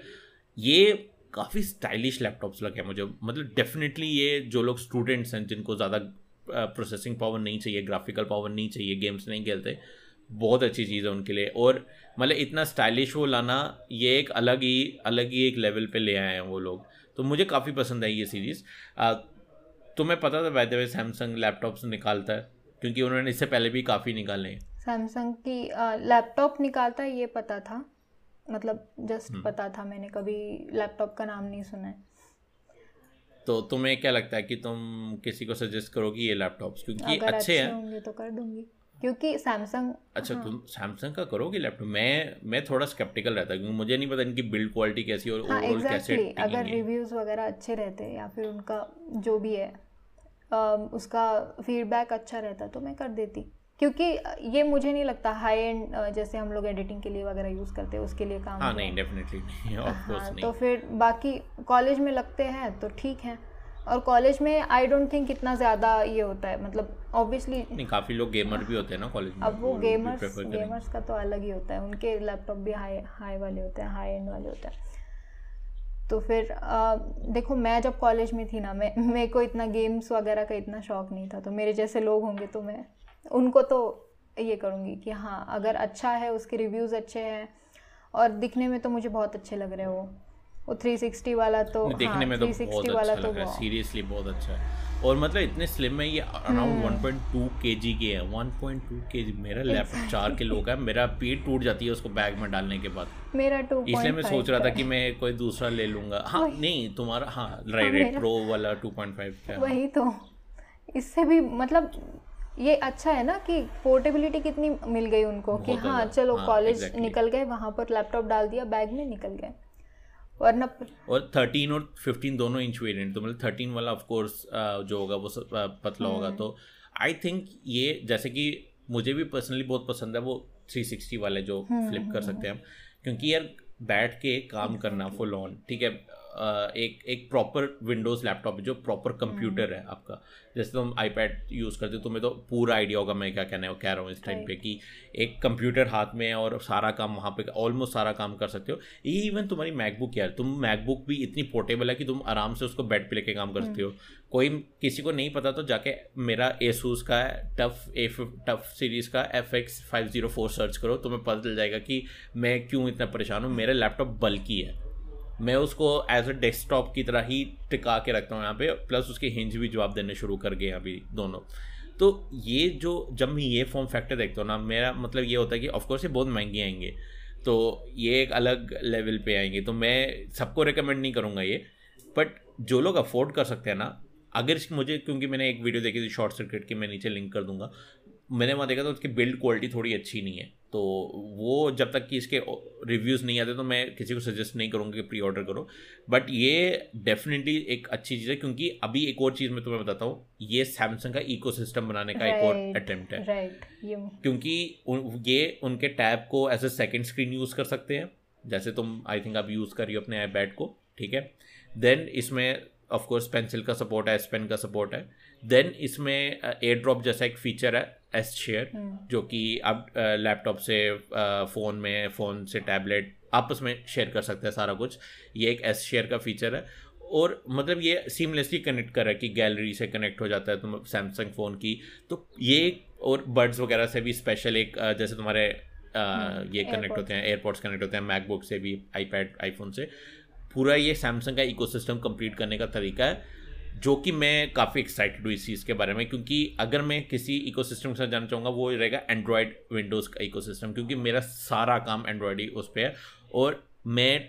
ये काफ़ी स्टाइलिश लैपटॉप्स लगे हैं मुझे। मतलब डेफिनेटली ये जो लोग स्टूडेंट्स हैं, जिनको ज़्यादा प्रोसेसिंग पावर नहीं चाहिए ग्राफिकल पावर नहीं चाहिए गेम्स नहीं खेलते, बहुत अच्छी चीज़ है उनके लिए। और मतलब इतना स्टाइलिश वो लाना, ये एक अलग ही अलग ही एक लेवल पे ले आए हैं वो लोग। तो मुझे काफ़ी पसंद आई ये सीरीज़ तुम्हें पता था वैसे सैमसंग लैपटॉप्स निकालता है। क्योंकि उन्होंने इससे पहले भी काफ़ी निकाले हैं। सैमसंग की लैपटॉप निकालता ये पता था। मतलब जस्ट हम्म। पता था मैंने कभी लैपटॉप का नाम नहीं सुना है। तो तुम्हें क्या लगता है कि तुम किसी को सजेस्ट करोगी ये लैपटॉप्स क्योंकि अच्छे, अच्छे हैं। होंगे तो कर दूँगी। क्योंकि सैमसंग अच्छा हाँ। तुम सैमसंग का करोगे लैपटॉप मैं मैं थोड़ा स्केप्टिकल रहता क्योंकि मुझे नहीं पता इनकी बिल्ड क्वालिटी कैसी और हाँ, exactly. कैसे अगर रिव्यूज़ वगैरह अच्छे रहते या फिर उनका जो भी है। उसका फीडबैक अच्छा रहता तो मैं कर देती। क्योंकि ये मुझे नहीं लगता हाई एंड जैसे हम लोग एडिटिंग के लिए वगैरह यूज़ करते हैं उसके लिए काम हाँ नहीं डेफिनेटली हाँ, तो फिर बाकी कॉलेज में लगते हैं तो ठीक है। और कॉलेज में आई डोंट थिंक इतना ज़्यादा ये होता है मतलब ऑब्वियसली नहीं काफ़ी लोग गेमर भी होते हैं ना कॉलेज में अब वो गेमर्स गेमर्स का तो अलग ही होता है उनके लैपटॉप भी हाई हाई वाले होते हैं हाई एंड वाले होते हैं। तो फिर आ, देखो मैं जब कॉलेज में थी ना मैं मेरे को इतना गेम्स वगैरह का इतना शौक नहीं था तो मेरे जैसे लोग होंगे तो मैं उनको तो ये करूँगी कि हाँ अगर अच्छा है उसके रिव्यूज़ अच्छे हैं और दिखने में तो मुझे बहुत अच्छे लग रहे हो वो। 360 वाला तो देखने हाँ, में तो बहुत 360 अच्छा वाला लग तो रहा है सीरियसली बहुत अच्छा है। और मतलब इतने स्लिम है ये अराउंड 1.2 केजी के जी के है। 1.2 केजी मेरा लैपटॉप चार किलो का है। मेरा पीठ टूट जाती है उसको बैग में डालने के बाद। मेरा टू इसलिए मैं सोच रहा था कि मैं कोई दूसरा ले लूँगा। हाँ नहीं तुम्हारा हाँ राइट राइट प्रो वाला 2.5 का वही तो। इससे भी मतलब ये अच्छा है ना कि पोर्टेबिलिटी कितनी मिल गई उनको कि हाँ चलो हाँ, कॉलेज निकल गए वहाँ पर लैपटॉप डाल दिया बैग में निकल गए। वरना और 13 और 15 दोनों इंच वेरियंट तो मतलब 13 वाला ऑफ़ कोर्स जो होगा वो सब, पतला होगा। हम्म। तो आई थिंक ये जैसे कि मुझे भी पर्सनली बहुत पसंद है वो 360 वाले जो हम्म, फ्लिप कर सकते हैं हम। क्योंकि यार बैठ के काम करना फुल ऑन ठीक है? एक एक प्रॉपर विंडोज़ लैपटॉप जो प्रॉपर कंप्यूटर है आपका। जैसे तुम आईपैड यूज़ करते हो तुम्हें तो पूरा आइडिया होगा मैं क्या कहने कह रहा हूँ इस टाइम पे कि एक कंप्यूटर हाथ में है और सारा काम वहाँ पे ऑलमोस्ट सारा काम कर सकते हो। ये इवन तुम्हारी मैकबुक यार तुम मैकबुक भी इतनी पोर्टेबल है कि तुम आराम से उसको बेड पे लेके काम कर सकते हो। कोई किसी को नहीं पता तो जाके मेरा एसूस का टफ ए टफ सीरीज़ का F X five zero four search करो तुम्हें पता चल जाएगा कि मैं क्यों इतना परेशान हूँ। मेरा लैपटॉप बल्कि है। मैं उसको एज अ डेस्कटॉप की तरह ही टिका के रखता हूँ यहाँ पे प्लस उसके हिंज भी जवाब देने शुरू कर गए अभी दोनों। तो ये जो, जब मैं ये फॉर्म फैक्टर देखता हूँ ना, मेरा मतलब ये होता है कि ऑफकोर्स ये बहुत महँगे आएँगे। तो ये एक अलग लेवल पे आएँगे। तो मैं सबको रिकमेंड नहीं करूँगा ये। बट जो लोग अफोर्ड कर सकते हैं ना, अगर मुझे, क्योंकि मैंने एक वीडियो देखी थी शॉर्ट सर्किट की, मैं नीचे लिंक कर दूँगा। मैंने वहाँ देखा तो उसकी बिल्ड क्वालिटी थोड़ी अच्छी नहीं है। तो वो जब तक कि इसके रिव्यूज़ नहीं आते तो मैं किसी को सजेस्ट नहीं करूँगा कि प्री ऑर्डर करो। बट ये डेफिनेटली एक अच्छी चीज़ है क्योंकि अभी एक और चीज़ मैं तुम्हें बताता हूँ। ये सैमसंग का इको बनाने का एक और Right, अटेम्प्ट है। ये क्योंकि उन, ये उनके टैब को as a second screen use कर सकते हैं। जैसे तुम आई थिंक आप यूज़ कर रही हो अपने आईपैड को ठीक है? देन इसमें ऑफ़ कोर्स पेंसिल का सपोर्ट है एस पेन का सपोर्ट है। देन इसमें एयर ड्रॉप जैसा एक फीचर है। एस शेयर जो कि आप लैपटॉप से फ़ोन में फ़ोन से टैबलेट आपस में शेयर कर सकते हैं सारा कुछ। ये एक एस शेयर का फीचर है। और मतलब ये सीमलेसली कनेक्ट कर रहा है कि गैलरी से कनेक्ट हो जाता है तुम सैमसंग फ़ोन की। तो ये और बर्ड्स वगैरह से भी स्पेशल एक जैसे तुम्हारे अ, ये कनेक्ट होते हैं एयरपोर्ट्स कनेक्ट होते हैं मैकबुक से भी आईपैड आईफोन से। पूरा ये सैमसंग का इकोसिस्टम कंप्लीट करने का तरीका है। जो कि मैं काफ़ी एक्साइटेड हूँ इस चीज़ के बारे में क्योंकि अगर मैं किसी इकोसिस्टम के साथ जाना चाहूँगा वो रहेगा एंड्रॉयड विंडोज़ का इकोसिस्टम क्योंकि मेरा सारा काम एंड्रॉयड ही उस पर है और मैं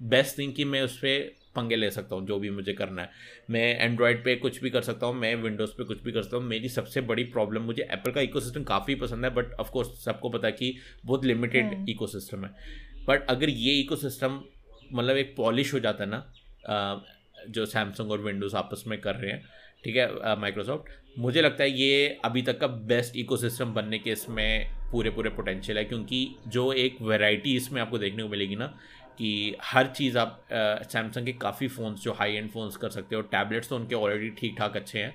बेस्ट थिंग कि मैं उस पर पंगे ले सकता हूँ जो भी मुझे करना है। मैं एंड्रॉयड पे कुछ भी कर सकता हूँ मैं विंडोज़ पे कुछ भी कर सकता हूँ। मेरी सबसे बड़ी प्रॉब्लम मुझे एप्पल का इकोसिस्टम काफ़ी पसंद है बट ऑफकोर्स सबको पता है कि बहुत लिमिटेड इकोसिस्टम है। बट अगर ये इकोसिस्टम मतलब एक पॉलिश हो जाता है ना जो सैमसंग और विंडोज़ आपस में कर रहे हैं, ठीक है माइक्रोसॉफ्ट मुझे लगता है ये अभी तक का बेस्ट इकोसिस्टम बनने के इसमें पूरे पूरे पोटेंशियल है, क्योंकि जो एक वैरायटी इसमें आपको देखने को मिलेगी ना, कि हर चीज़ आप सैमसंग के काफ़ी फ़ोन्स जो हाई एंड फ़ोन्स कर सकते हो टैबलेट्स तो उनके ऑलरेडी ठीक ठाक अच्छे हैं।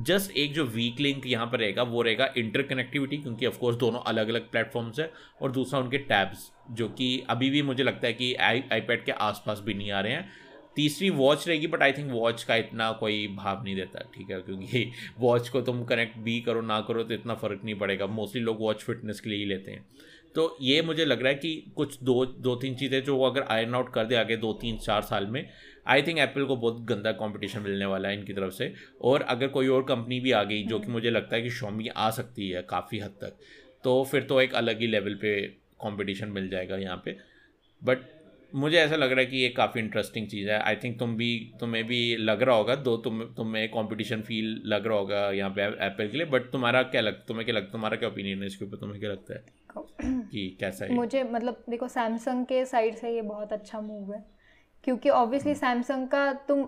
जस्ट एक जो वीक लिंक यहाँ पर रहेगा, वो रहेगा इंटर कनेक्टिविटी क्योंकि ऑफकोर्स दोनों अलग अलग प्लेटफॉर्म्स है, और दूसरा उनके टैब्स जो कि अभी भी मुझे लगता है कि आई आईपैड के आसपास भी नहीं आ रहे हैं। तीसरी वॉच रहेगी बट आई थिंक वॉच का इतना कोई भाव नहीं देता, ठीक है? क्योंकि [LAUGHS] वॉच को तुम कनेक्ट भी करो, ना करो तो इतना फ़र्क नहीं पड़ेगा। मोस्टली लोग वॉच फिटनेस के लिए ही लेते हैं। तो ये मुझे लग रहा है कि कुछ दो दो तीन चीज़ें जो वो अगर आयरन आउट कर दे आगे दो, तीन, चार साल में आई थिंक एप्पल को बहुत गंदा कंपटीशन मिलने वाला है इनकी तरफ़ से। और अगर कोई और कंपनी भी आ गई, जो कि मुझे लगता है कि शॉमी आ सकती है काफ़ी हद तक तो फिर तो एक अलग ही लेवल पे कंपटीशन मिल जाएगा यहाँ पे। बट मुझे ऐसा लग रहा है कि ये काफ़ी इंटरेस्टिंग चीज़ है। आई थिंक तुम भी तुम्हें भी लग रहा होगा दो तुम तुम्हें कंपटीशन फील लग रहा होगा यहाँ पे एप्पल के लिए बट तुम्हारा क्या लग तुम्हें क्या लगता तुम्हारा क्या ओपिनियन है इसके ऊपर? तुम्हें क्या लगता है कि कैसा है मुझे मतलब देखो सैमसंग के साइड से ये बहुत अच्छा मूव है क्योंकि ऑब्वियसली सैमसंग का तुम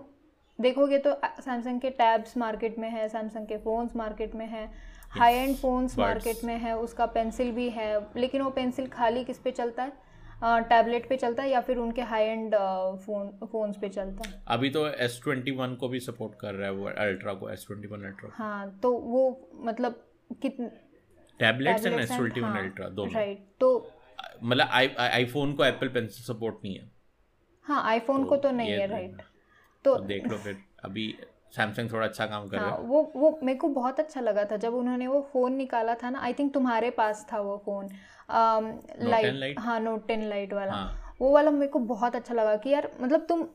देखोगे तो सैमसंग के टैब्स मार्केट में है सैमसंग के फ़ोन्स मार्केट में है हाई एंड फ़ोन्स मार्केट में है उसका पेंसिल भी है लेकिन वो पेंसिल खाली किस पे चलता है? टैबलेट पे चलता है या फिर उनके हाई एंड फ़ोन फोन्स पे चलता है? अभी तो एस ट्वेंटी वन को भी सपोर्ट कर रहा है वो अल्ट्रा को एस ट्वेंटी वन अल्ट्रा हाँ तो वो मतलब कितने tablets and S twenty one Ultra दोनों। राइट तो मतलब आई आईफोन को एप्पल पेंसिल सपोर्ट नहीं है। हाँ आईफोन को तो नहीं है तो- राइट तो देख लो फिर अभी सैमसंग थोड़ा अच्छा काम कर रहा हाँ है? वो वो मेरे को बहुत अच्छा लगा था जब उन्होंने वो फ़ोन निकाला था ना आई थिंक तुम्हारे पास था वो फ़ोन। लाइट हाँ नोट टेन लाइट वाला। हाँ। वो वाला मेरे को बहुत अच्छा लगा कि यार मतलब तुम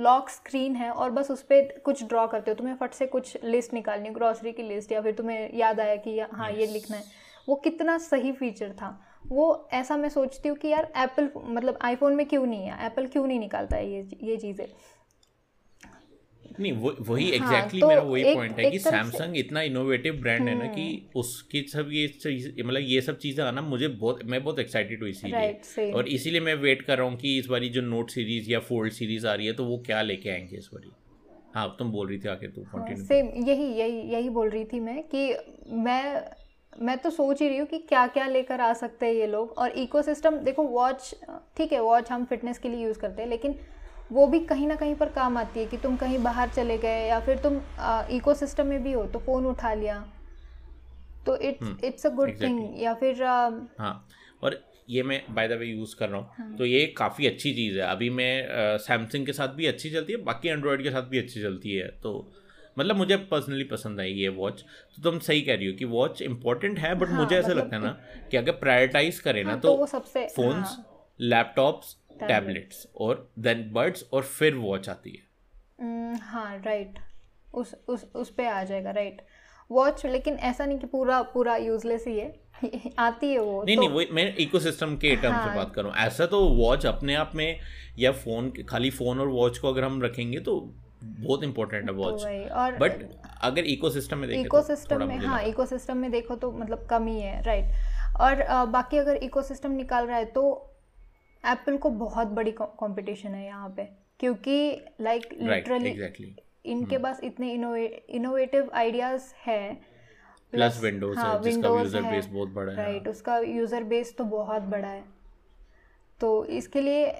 लॉक स्क्रीन है और बस उस पर कुछ ड्रॉ करते हो तुम्हें फट से कुछ लिस्ट निकालनी है ग्रॉसरी की लिस्ट या फिर तुम्हें याद आया कि हाँ ये लिखना है। वो कितना सही फीचर था। वो ऐसा मैं सोचती हूँ कि यार एप्पल मतलब आईफोन में क्यों नहीं है? एप्पल क्यों नहीं निकालता है ये ये चीज़ें? नहीं वो वही एग्जैक्टली हाँ, exactly तो मेरा वही पॉइंट है कि सैमसंग इतना इनोवेटिव ब्रांड है ना कि हम्म। उसकी सब ये मतलब ये सब चीज़ें आना मुझे बहुत मैं बहुत एक्साइटेड हुई इसीलिए। और इसीलिए मैं वेट कर रहा हूँ कि इस बारी जो नोट सीरीज़ या फोल्ड सीरीज़ आ रही है तो वो क्या लेके आएँगे इस बारी? हाँ तुम बोल रही थी आके तू कंटिन्यू सेम यही यही यही बोल रही थी मैं कि मैं मैं तो सोच ही रही हूँ कि क्या क्या लेकर आ सकते हैं ये लोग। और इकोसिस्टम देखो वॉच ठीक है वॉच हम फिटनेस के लिए यूज़ करते हैं लेकिन वो भी कहीं ना कहीं पर काम आती है कि तुम कहीं बाहर चले गए या फिर तुम इकोसिस्टम में भी हो तो फ़ोन उठा लिया। तो it's it's a good thing या फिर uh, हाँ और ये मैं बाय द वे यूज़ कर रहा हूँ। हाँ. तो ये काफ़ी अच्छी चीज़ है। अभी मैं सैमसंग uh, के साथ भी अच्छी चलती है बाकी एंड्रॉयड के साथ भी अच्छी चलती है। तो मतलब मुझे पर्सनली पसंद आई ये वॉच तो तुम सही कह रही हो कि वॉच इंपॉर्टेंट है बट हाँ, मुझे ऐसा मतलब लगता है ना कि अगर प्रायोरिटाइज करें हाँ, ना तो, तो सबसे फोन्स हाँ, लैपटॉप्स टैबलेट्स और देन बर्ड्स और फिर वॉच आती है। Mm, हाँ राइट उस उस उस पे आ जाएगा राइट वॉच लेकिन ऐसा नहीं कि पूरा पूरा यूजलेस ही है। [LAUGHS] आती है वो नहीं तो, नहीं वो मैं इकोसिस्टम के टर्म हाँ, से बात कर रहा हूँ। ऐसा तो वॉच अपने आप में या फ़ोन खाली फ़ोन और वॉच को अगर हम रखेंगे तो बहुत इंपॉर्टेंट है वॉच तो और बट अगर इकोसिस्टम में देखें इकोसिस्टम तो में हाँ इकोसिस्टम में देखो तो मतलब कम ही है राइट और आ, बाकी अगर इकोसिस्टम निकाल रहा है तो एप्पल को बहुत बड़ी कंपटीशन है यहाँ पे क्योंकि लाइक लिटरली इनके hmm. पास इतने इनोवेटिव आइडियाज़ है प्लस विंडोज़ हाँ, है जिसका यूज़र बेस बहुत बड़ा है राइट उसका यूज़र बेस तो बहुत बड़ा है। तो इसके लिए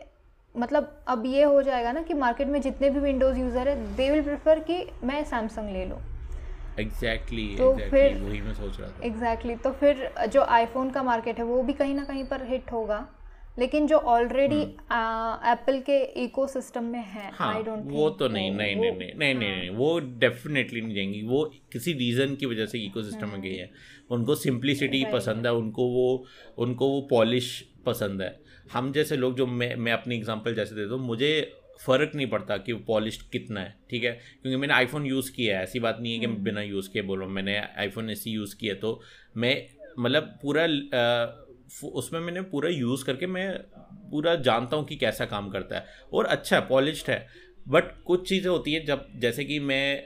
मतलब अब ये हो जाएगा ना कि मार्केट में जितने भी विंडोज़ यूज़र है दे विल प्रेफर कि मैं सैमसंग ले लूँ। एग्जैक्टली exactly, तो exactly, फिर वही मैं सोच रहा था। एग्जैक्टली exactly, तो फिर जो आईफोन का मार्केट है वो भी कहीं ना कहीं पर हिट होगा। लेकिन जो ऑलरेडी एप्पल हम्म। के इकोसिस्टम में है हाँ, आई डोंट वो तो नहीं नहीं नहीं नहीं नहीं नहीं नहीं वो डेफिनेटली नहीं जाएँगी। वो किसी रीज़न की वजह से इकोसिस्टम में गई है। उनको सिंप्लिसिटी पसंद है उनको वो उनको वो पॉलिश पसंद है। हम जैसे लोग जो मैं मैं अपनी एग्जांपल जैसे देता हूँ मुझे फ़र्क नहीं पड़ता कि वो पॉलिश कितना है ठीक है? क्योंकि मैंने आईफोन यूज़ किया है ऐसी बात नहीं है कि मैं हम्म। बिना यूज़ किए बोल रहा हूँ। मैंने आईफोन ऐसी यूज़ किया तो मैं मतलब पूरा उसमें मैंने पूरा यूज़ करके मैं पूरा जानता हूँ कि कैसा काम करता है। और अच्छा है पॉलिश्ड है बट कुछ चीज़ें होती है जब जैसे कि मैं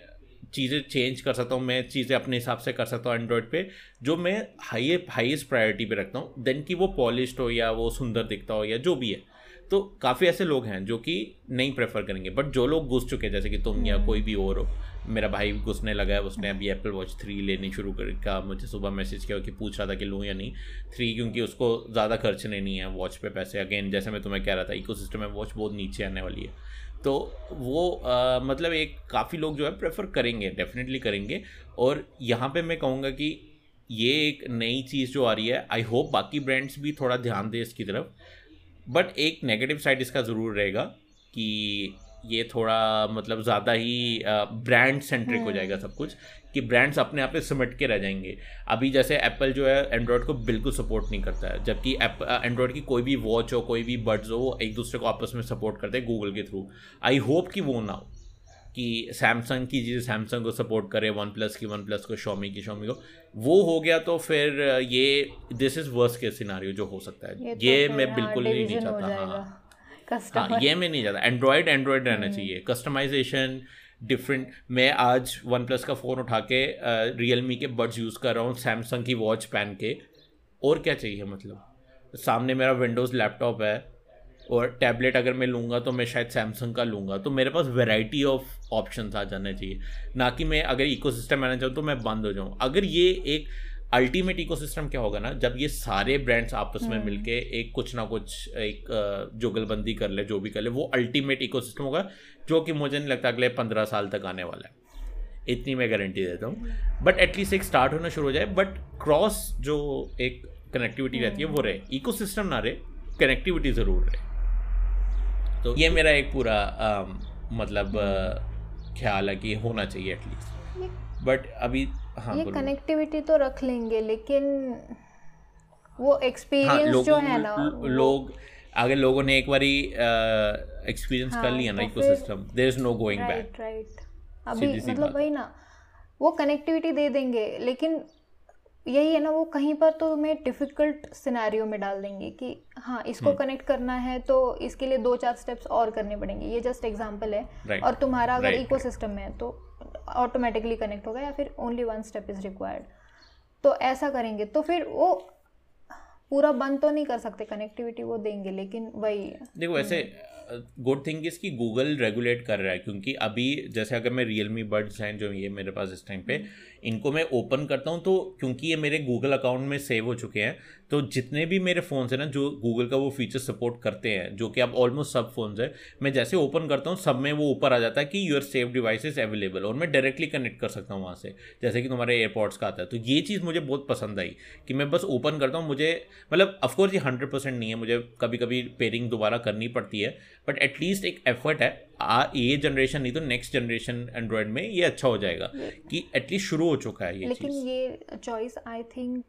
चीज़ें चेंज कर सकता हूँ मैं चीज़ें अपने हिसाब से कर सकता हूँ एंड्रॉयड पे जो मैं हाई हाईएस्ट प्रायोरिटी पे रखता हूँ देन कि वो पॉलिश्ड हो या वो सुंदर दिखता हो या जो भी है। तो काफ़ी ऐसे लोग हैं जो कि नहीं प्रेफर करेंगे बट जो लोग घुस चुके हैं जैसे कि तुम या कोई भी और हो मेरा भाई घुसने लगा है उसने अभी एप्पल वॉच थ्री लेनी शुरू कर का मुझे सुबह मैसेज किया कि पूछ रहा था कि लूँ या नहीं। थ्री क्योंकि उसको ज़्यादा खर्च नहीं है वॉच पे पैसे। अगेन जैसे मैं तुम्हें कह रहा था इको में वॉच बहुत नीचे आने वाली है। तो वो आ, मतलब एक काफ़ी लोग जो है प्रेफर करेंगे डेफिनेटली करेंगे। और यहाँ पर मैं कहूँगा कि ये एक नई चीज़ जो आ रही है आई होप बाकी ब्रांड्स भी थोड़ा ध्यान दें इसकी तरफ़। बट एक नेगेटिव साइड इसका ज़रूर रहेगा कि ये थोड़ा मतलब ज़्यादा ही ब्रांड सेंट्रिक हो जाएगा सब कुछ कि ब्रांड्स अपने आप में सिमट के रह जाएँगे। अभी जैसे एप्पल जो है एंड्रॉयड को बिल्कुल सपोर्ट नहीं करता है जबकि एंड्रॉयड की कोई भी वॉच हो कोई भी बर्ड्स हो वो एक दूसरे को आपस में सपोर्ट करते हैं गूगल के थ्रू आई होप कि वो ना हो कि सैमसंग की चीज़ें सैमसंग को सपोर्ट करे वन प्लस की वन प्लस को शॉमी की शॉमी को। वो हो गया तो फिर ये this is worst case scenario जो हो सकता है। ये, ये तो मैं बिल्कुल नहीं, नहीं चाहता हाँ। हाँ ये मैं नहीं चाहता एंड्रॉयड एंड्रॉयड रहना हम्म। चाहिए। कस्टमाइजेशन डिफरेंट मैं आज वन प्लस का फ़ोन उठा के रियल मी के बड्स यूज़ कर रहा हूँ सैमसंग की वॉच पहन के। और क्या चाहिए मतलब? सामने मेरा विंडोज़ लैपटॉप है और टैबलेट अगर मैं लूँगा तो मैं शायद सैमसंग का लूँगा। तो मेरे पास वेराइटी ऑफ़ ऑप्शन आ जाने चाहिए। ना कि मैं अगर इको सिस्टम आना चाहूँ तो मैं बंद हो जाऊँ। अगर ये एक अल्टीमेट इकोसिस्टम क्या होगा ना जब ये सारे ब्रांड्स आपस में हम्म। मिलके एक कुछ ना कुछ एक जुगलबंदी कर ले जो भी कर ले वो अल्टीमेट इकोसिस्टम होगा जो कि मुझे नहीं लगता अगले पंद्रह साल तक आने वाला है। इतनी मैं गारंटी देता हूँ। बट एटलीस्ट एक स्टार्ट होना शुरू हो जाए बट क्रॉस जो एक कनेक्टिविटी रहती है वो रहे। इकोसिस्टम ना रहे कनेक्टिविटी ज़रूर रहे। तो ये मेरा एक पूरा आ, मतलब ख्याल है कि होना चाहिए एटलीस्ट बट अभी हाँ, ये कनेक्टिविटी तो रख लेंगे लेकिन वो एक्सपीरियंस हाँ, जो है ना लोग अगर लोगों ने एक बारी एक्सपीरियंस कर हाँ, लिया ना ecosystem there is no going back right right अभी मतलब वही ना वो कनेक्टिविटी दे देंगे लेकिन यही है ना वो कहीं पर तो तुम्हें डिफ़िकल्ट सिनेरियो में डाल देंगे कि हाँ इसको हम्म। कनेक्ट करना है तो इसके लिए दो चार स्टेप्स और करने पड़ेंगे ये जस्ट एग्जांपल है Right. और तुम्हारा अगर इको Right. इकोसिस्टम में है तो ऑटोमेटिकली कनेक्ट होगा या फिर only one step is required तो ऐसा करेंगे तो फिर वो पूरा बंद तो नहीं कर सकते कनेक्टिविटी वो देंगे लेकिन वही देखो ऐसे गुड थिंग इज़ कि गूगल रेगुलेट कर रहा है क्योंकि अभी जैसे अगर मैं रियलमी बर्ड्स हैं जो ये मेरे पास इस टाइम पे इनको मैं ओपन करता हूँ तो क्योंकि ये मेरे गूगल अकाउंट में सेव हो चुके हैं तो जितने भी मेरे फ़ोन्स हैं ना, जो गूगल का वो फीचर सपोर्ट करते हैं, जो कि अब ऑलमोस्ट सब फोन्स है, मैं जैसे ओपन करता हूँ, सब में वो ऊपर आ जाता है कि यूर सेव डिवाइस अवेलेबल और मैं डायरेक्टली कनेक्ट कर सकता हूँ वहाँ से, जैसे कि तुम्हारे एयरपोर्ट्स का आता है। तो ये चीज़ मुझे बहुत पसंद आई, कि मैं बस ओपन करता हूँ, मुझे मतलब ऑफकोर्स ये हंड्रेड परसेंट नहीं है, मुझे कभी कभी पेयरिंग दोबारा करनी पड़ती है बट एटलीस्ट एक एफर्ट है आ, ये जनरेशन नहीं तो नेक्स्ट जनरेशन एंड्रॉयड में ये अच्छा हो जाएगा कि एटलीस्ट शुरू हो चुका है ये लेकिन चीज़। ये चॉइस आई थिंक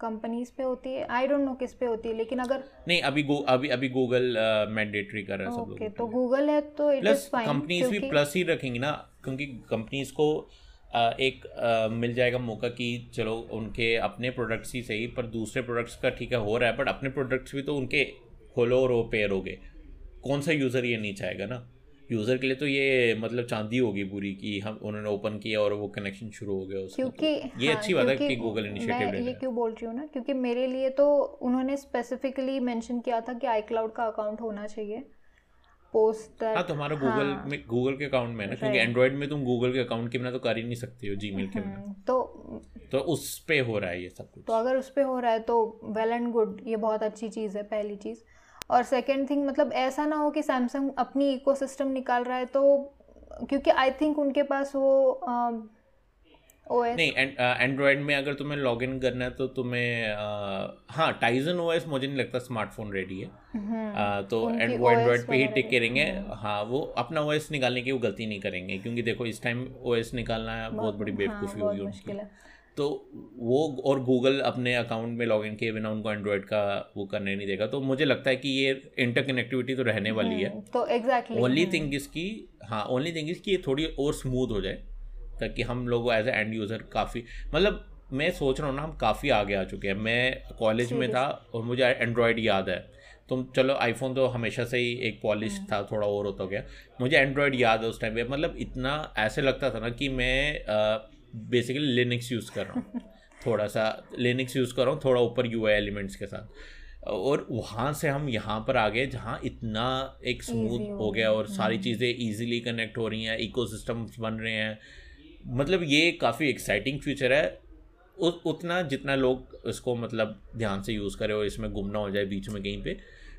कंपनीज़ पे होती है। आई डोंट नो किस पे होती है लेकिन अगर नहीं अभी गो अभी अभी गूगल मैंडेटरी कर रहा है सब ओके लोग तो गूगल है तो इट इज़ फाइन कंपनीज़ भी प्लस ही रखेंगी ना क्योंकि कंपनीज़ को अ, एक अ, मिल जाएगा मौका कि चलो उनके अपने प्रोडक्ट्स ही सही पर दूसरे प्रोडक्ट्स का ठीक है हो रहा है बट अपने प्रोडक्ट्स भी तो उनके खोलो और वो पेयर हो गए। कौन सा यूज़र ये नहीं चाहेगा ना? यूज़र के लिए तो ये मतलब चांदी होगी पूरी कि हम उन्होंने ओपन किया और वो कनेक्शन शुरू हो गया उसका। क्योंकि तो ये हाँ, अच्छी बात है कि गूगल इनिशिएटिव ले ये क्यों बोल रही हूँ ना? क्योंकि मेरे लिए तो उन्होंने स्पेसिफिकली मेंशन किया था कि आई क्लाउड का अकाउंट होना चाहिए। पोस्ट हाँ तो हमारा गूगल में गूगल के अकाउंट में है ना? क्योंकि एंड्रॉयड में तुम गूगल के अकाउंट के बिना तो कर ही नहीं सकते हो जीमेल के बिना। तो तो उस पे हो रहा है ये सब कुछ। तो अगर उस पर हो रहा है तो वेल एंड गुड ये बहुत अच्छी चीज़ है पहली चीज़। और सेकंड थिंग मतलब ऐसा ना हो कि सैमसंग अपनी इकोसिस्टम निकाल रहा है तो क्योंकि आई थिंक उनके पास वो ओ एस नहीं एंड्रॉयड में अगर तुम्हें लॉग इन करना है तो तुम्हें अ, हाँ टाइजन ओएस मुझे नहीं लगता स्मार्टफ़ोन रेडी है। तो हम्म, उनकी एंड वो एंड्रॉयड पे ही टिक करेंगे। हाँ वो अपना ओएस निकालने की वो गलती नहीं करेंगे क्योंकि देखो इस टाइम ओएस निकालना बहुत बड़ी हाँ, बेवकूफ़ी होगी उनकी। तो वो और गूगल अपने अकाउंट में लॉग इन किए बिना उनको एंड्रॉयड का वो करने नहीं देगा। तो मुझे लगता है कि ये इंटरकनेक्टिविटी तो रहने वाली है। हम्म, तो एग्जैक्टली ओनली थिंग इसकी हाँ ओनली थिंग इसकी ये थोड़ी और स्मूथ हो जाए ताकि हम लोग एज ए एंड यूज़र काफ़ी मतलब मैं सोच रहा हूँ ना हम काफ़ी आगे आ चुके हैं। मैं कॉलेज में था और मुझे एंड्रॉयड याद है। तुम चलो आईफोन तो हमेशा से ही एक पॉलिश था थोड़ा और होता गया। मुझे एंड्रॉयड याद है उस टाइम पे मतलब इतना ऐसे लगता था ना कि मैं बेसिकली लिनक्स यूज़ कर रहा हूँ। थोड़ा सा लिनक्स यूज़ कर रहा हूँ थोड़ा ऊपर यू एलिमेंट्स के साथ। और वहाँ से हम यहाँ पर आ गए जहाँ इतना एक स्मूथ हो गया और सारी चीज़ें ईजिली कनेक्ट हो रही हैं इकोसिस्टम्स बन रहे हैं। मतलब ये काफ़ी एक्साइटिंग फ्यूचर है। उ, उतना जितना लोग इसको मतलब ध्यान से यूज़ करें और इसमें गुम ना हो जाए बीच में कहीं पे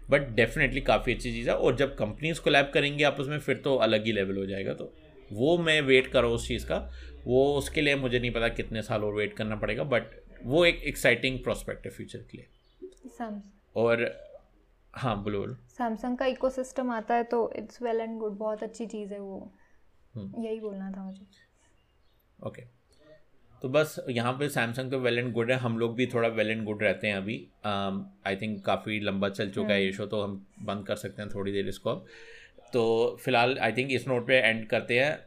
बट डेफिनेटली काफ़ी अच्छी चीज़ है। और जब कंपनीज़ कोलैब करेंगी आपस में फिर तो अलग ही लेवल हो जाएगा। तो वो मैं वेट कर रहा हूँ उस चीज़ का। वो उसके लिए मुझे नहीं पता कितने साल और वेट करना पड़ेगा बट वो एक एक्साइटिंग प्रोस्पेक्ट है फ्यूचर के लिए। और हाँ बोलो बोलो। सैमसंग का इकोसिस्टम आता है तो इट्स वेल एंड गुड बहुत अच्छी चीज़ है वो। हम्म। यही बोलना था मुझे। ओके तो बस यहाँ पे सैमसंग तो वेल एंड गुड है हम लोग भी थोड़ा वेल एंड गुड रहते हैं अभी। आई थिंक काफ़ी लंबा चल चुका है ये शो तो हम बंद कर सकते हैं थोड़ी देर इसको अब। तो फ़िलहाल आई थिंक इस नोट पे एंड करते हैं।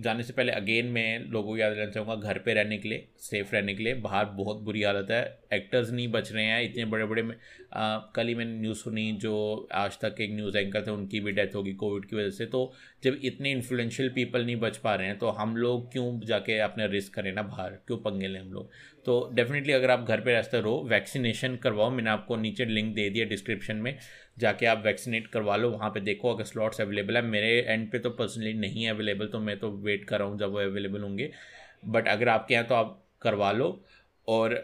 जाने से पहले अगेन मैं लोगों को याद रहना चाहूँगा घर पे रहने के लिए सेफ़ रहने के लिए बाहर बहुत बुरी हालत है एक्टर्स नहीं बच रहे हैं इतने बड़े बड़े में आ, कल ही मैंने न्यूज़ सुनी जो आज तक एक न्यूज़ एंकर थे उनकी भी डेथ होगी कोविड की वजह से तो जब इतने इन्फ्लुएंशियल पीपल नहीं बच पा रहे हैं तो हम लोग क्यों जाके अपने रिस्क करें ना बाहर? क्यों पंगे लें हम लोग? तो डेफिनेटली अगर आप घर पर रहते रहो वैक्सीनेशन करवाओ मैंने आपको नीचे लिंक दे दिया डिस्क्रिप्शन में जाके आप वैक्सीनेट करवा लो, वहाँ पे देखो अगर स्लॉट्स अवेलेबल है। मेरे एंड पे तो पर्सनली नहीं है अवेलेबल तो मैं तो वेट कर रहा हूँ जब वो अवेलेबल होंगे। बट अगर आपके यहाँ तो आप करवा लो और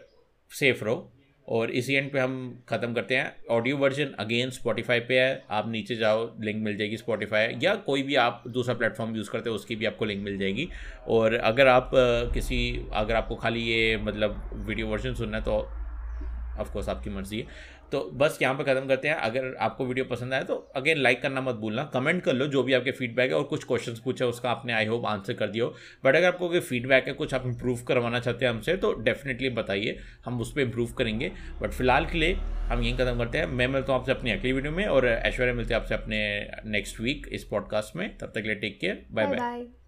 सेफ़ रहो। और इसी एंड पे हम ख़त्म करते हैं। ऑडियो वर्जन अगेन स्पॉटिफाई पे है। आप नीचे जाओ लिंक मिल जाएगी स्पॉटिफाई या कोई भी आप दूसरा प्लेटफॉर्म यूज़ करते हो, उसकी भी आपको लिंक मिल जाएगी। और अगर आप किसी, अगर आपको खाली ये मतलब वीडियो वर्जन सुनना है तो ऑफ़ कोर्स आपकी मर्ज़ी है। तो बस यहाँ पर ख़त्म करते हैं। अगर आपको वीडियो पसंद आया तो अगेन लाइक करना मत भूलना। कमेंट कर लो जो भी आपके फीडबैक है और कुछ क्वेश्चंस पूछे, उसका आपने आई होप आंसर कर दियो बट अगर आपको कोई फीडबैक है, कुछ आप इंप्रूव करवाना चाहते हैं हमसे तो डेफिनेटली बताइए। हम उस पर इंप्रूव करेंगे। बट फ़िलहाल के लिए हम यही खत्म करते हैं। मैं मिलता हूँ आपसे अपनी अगली वीडियो में और ऐश्वर्या मिलते हैं आपसे अपने नेक्स्ट वीक इस पॉडकास्ट में। तब तक के लिए टेक केयर बाय बाय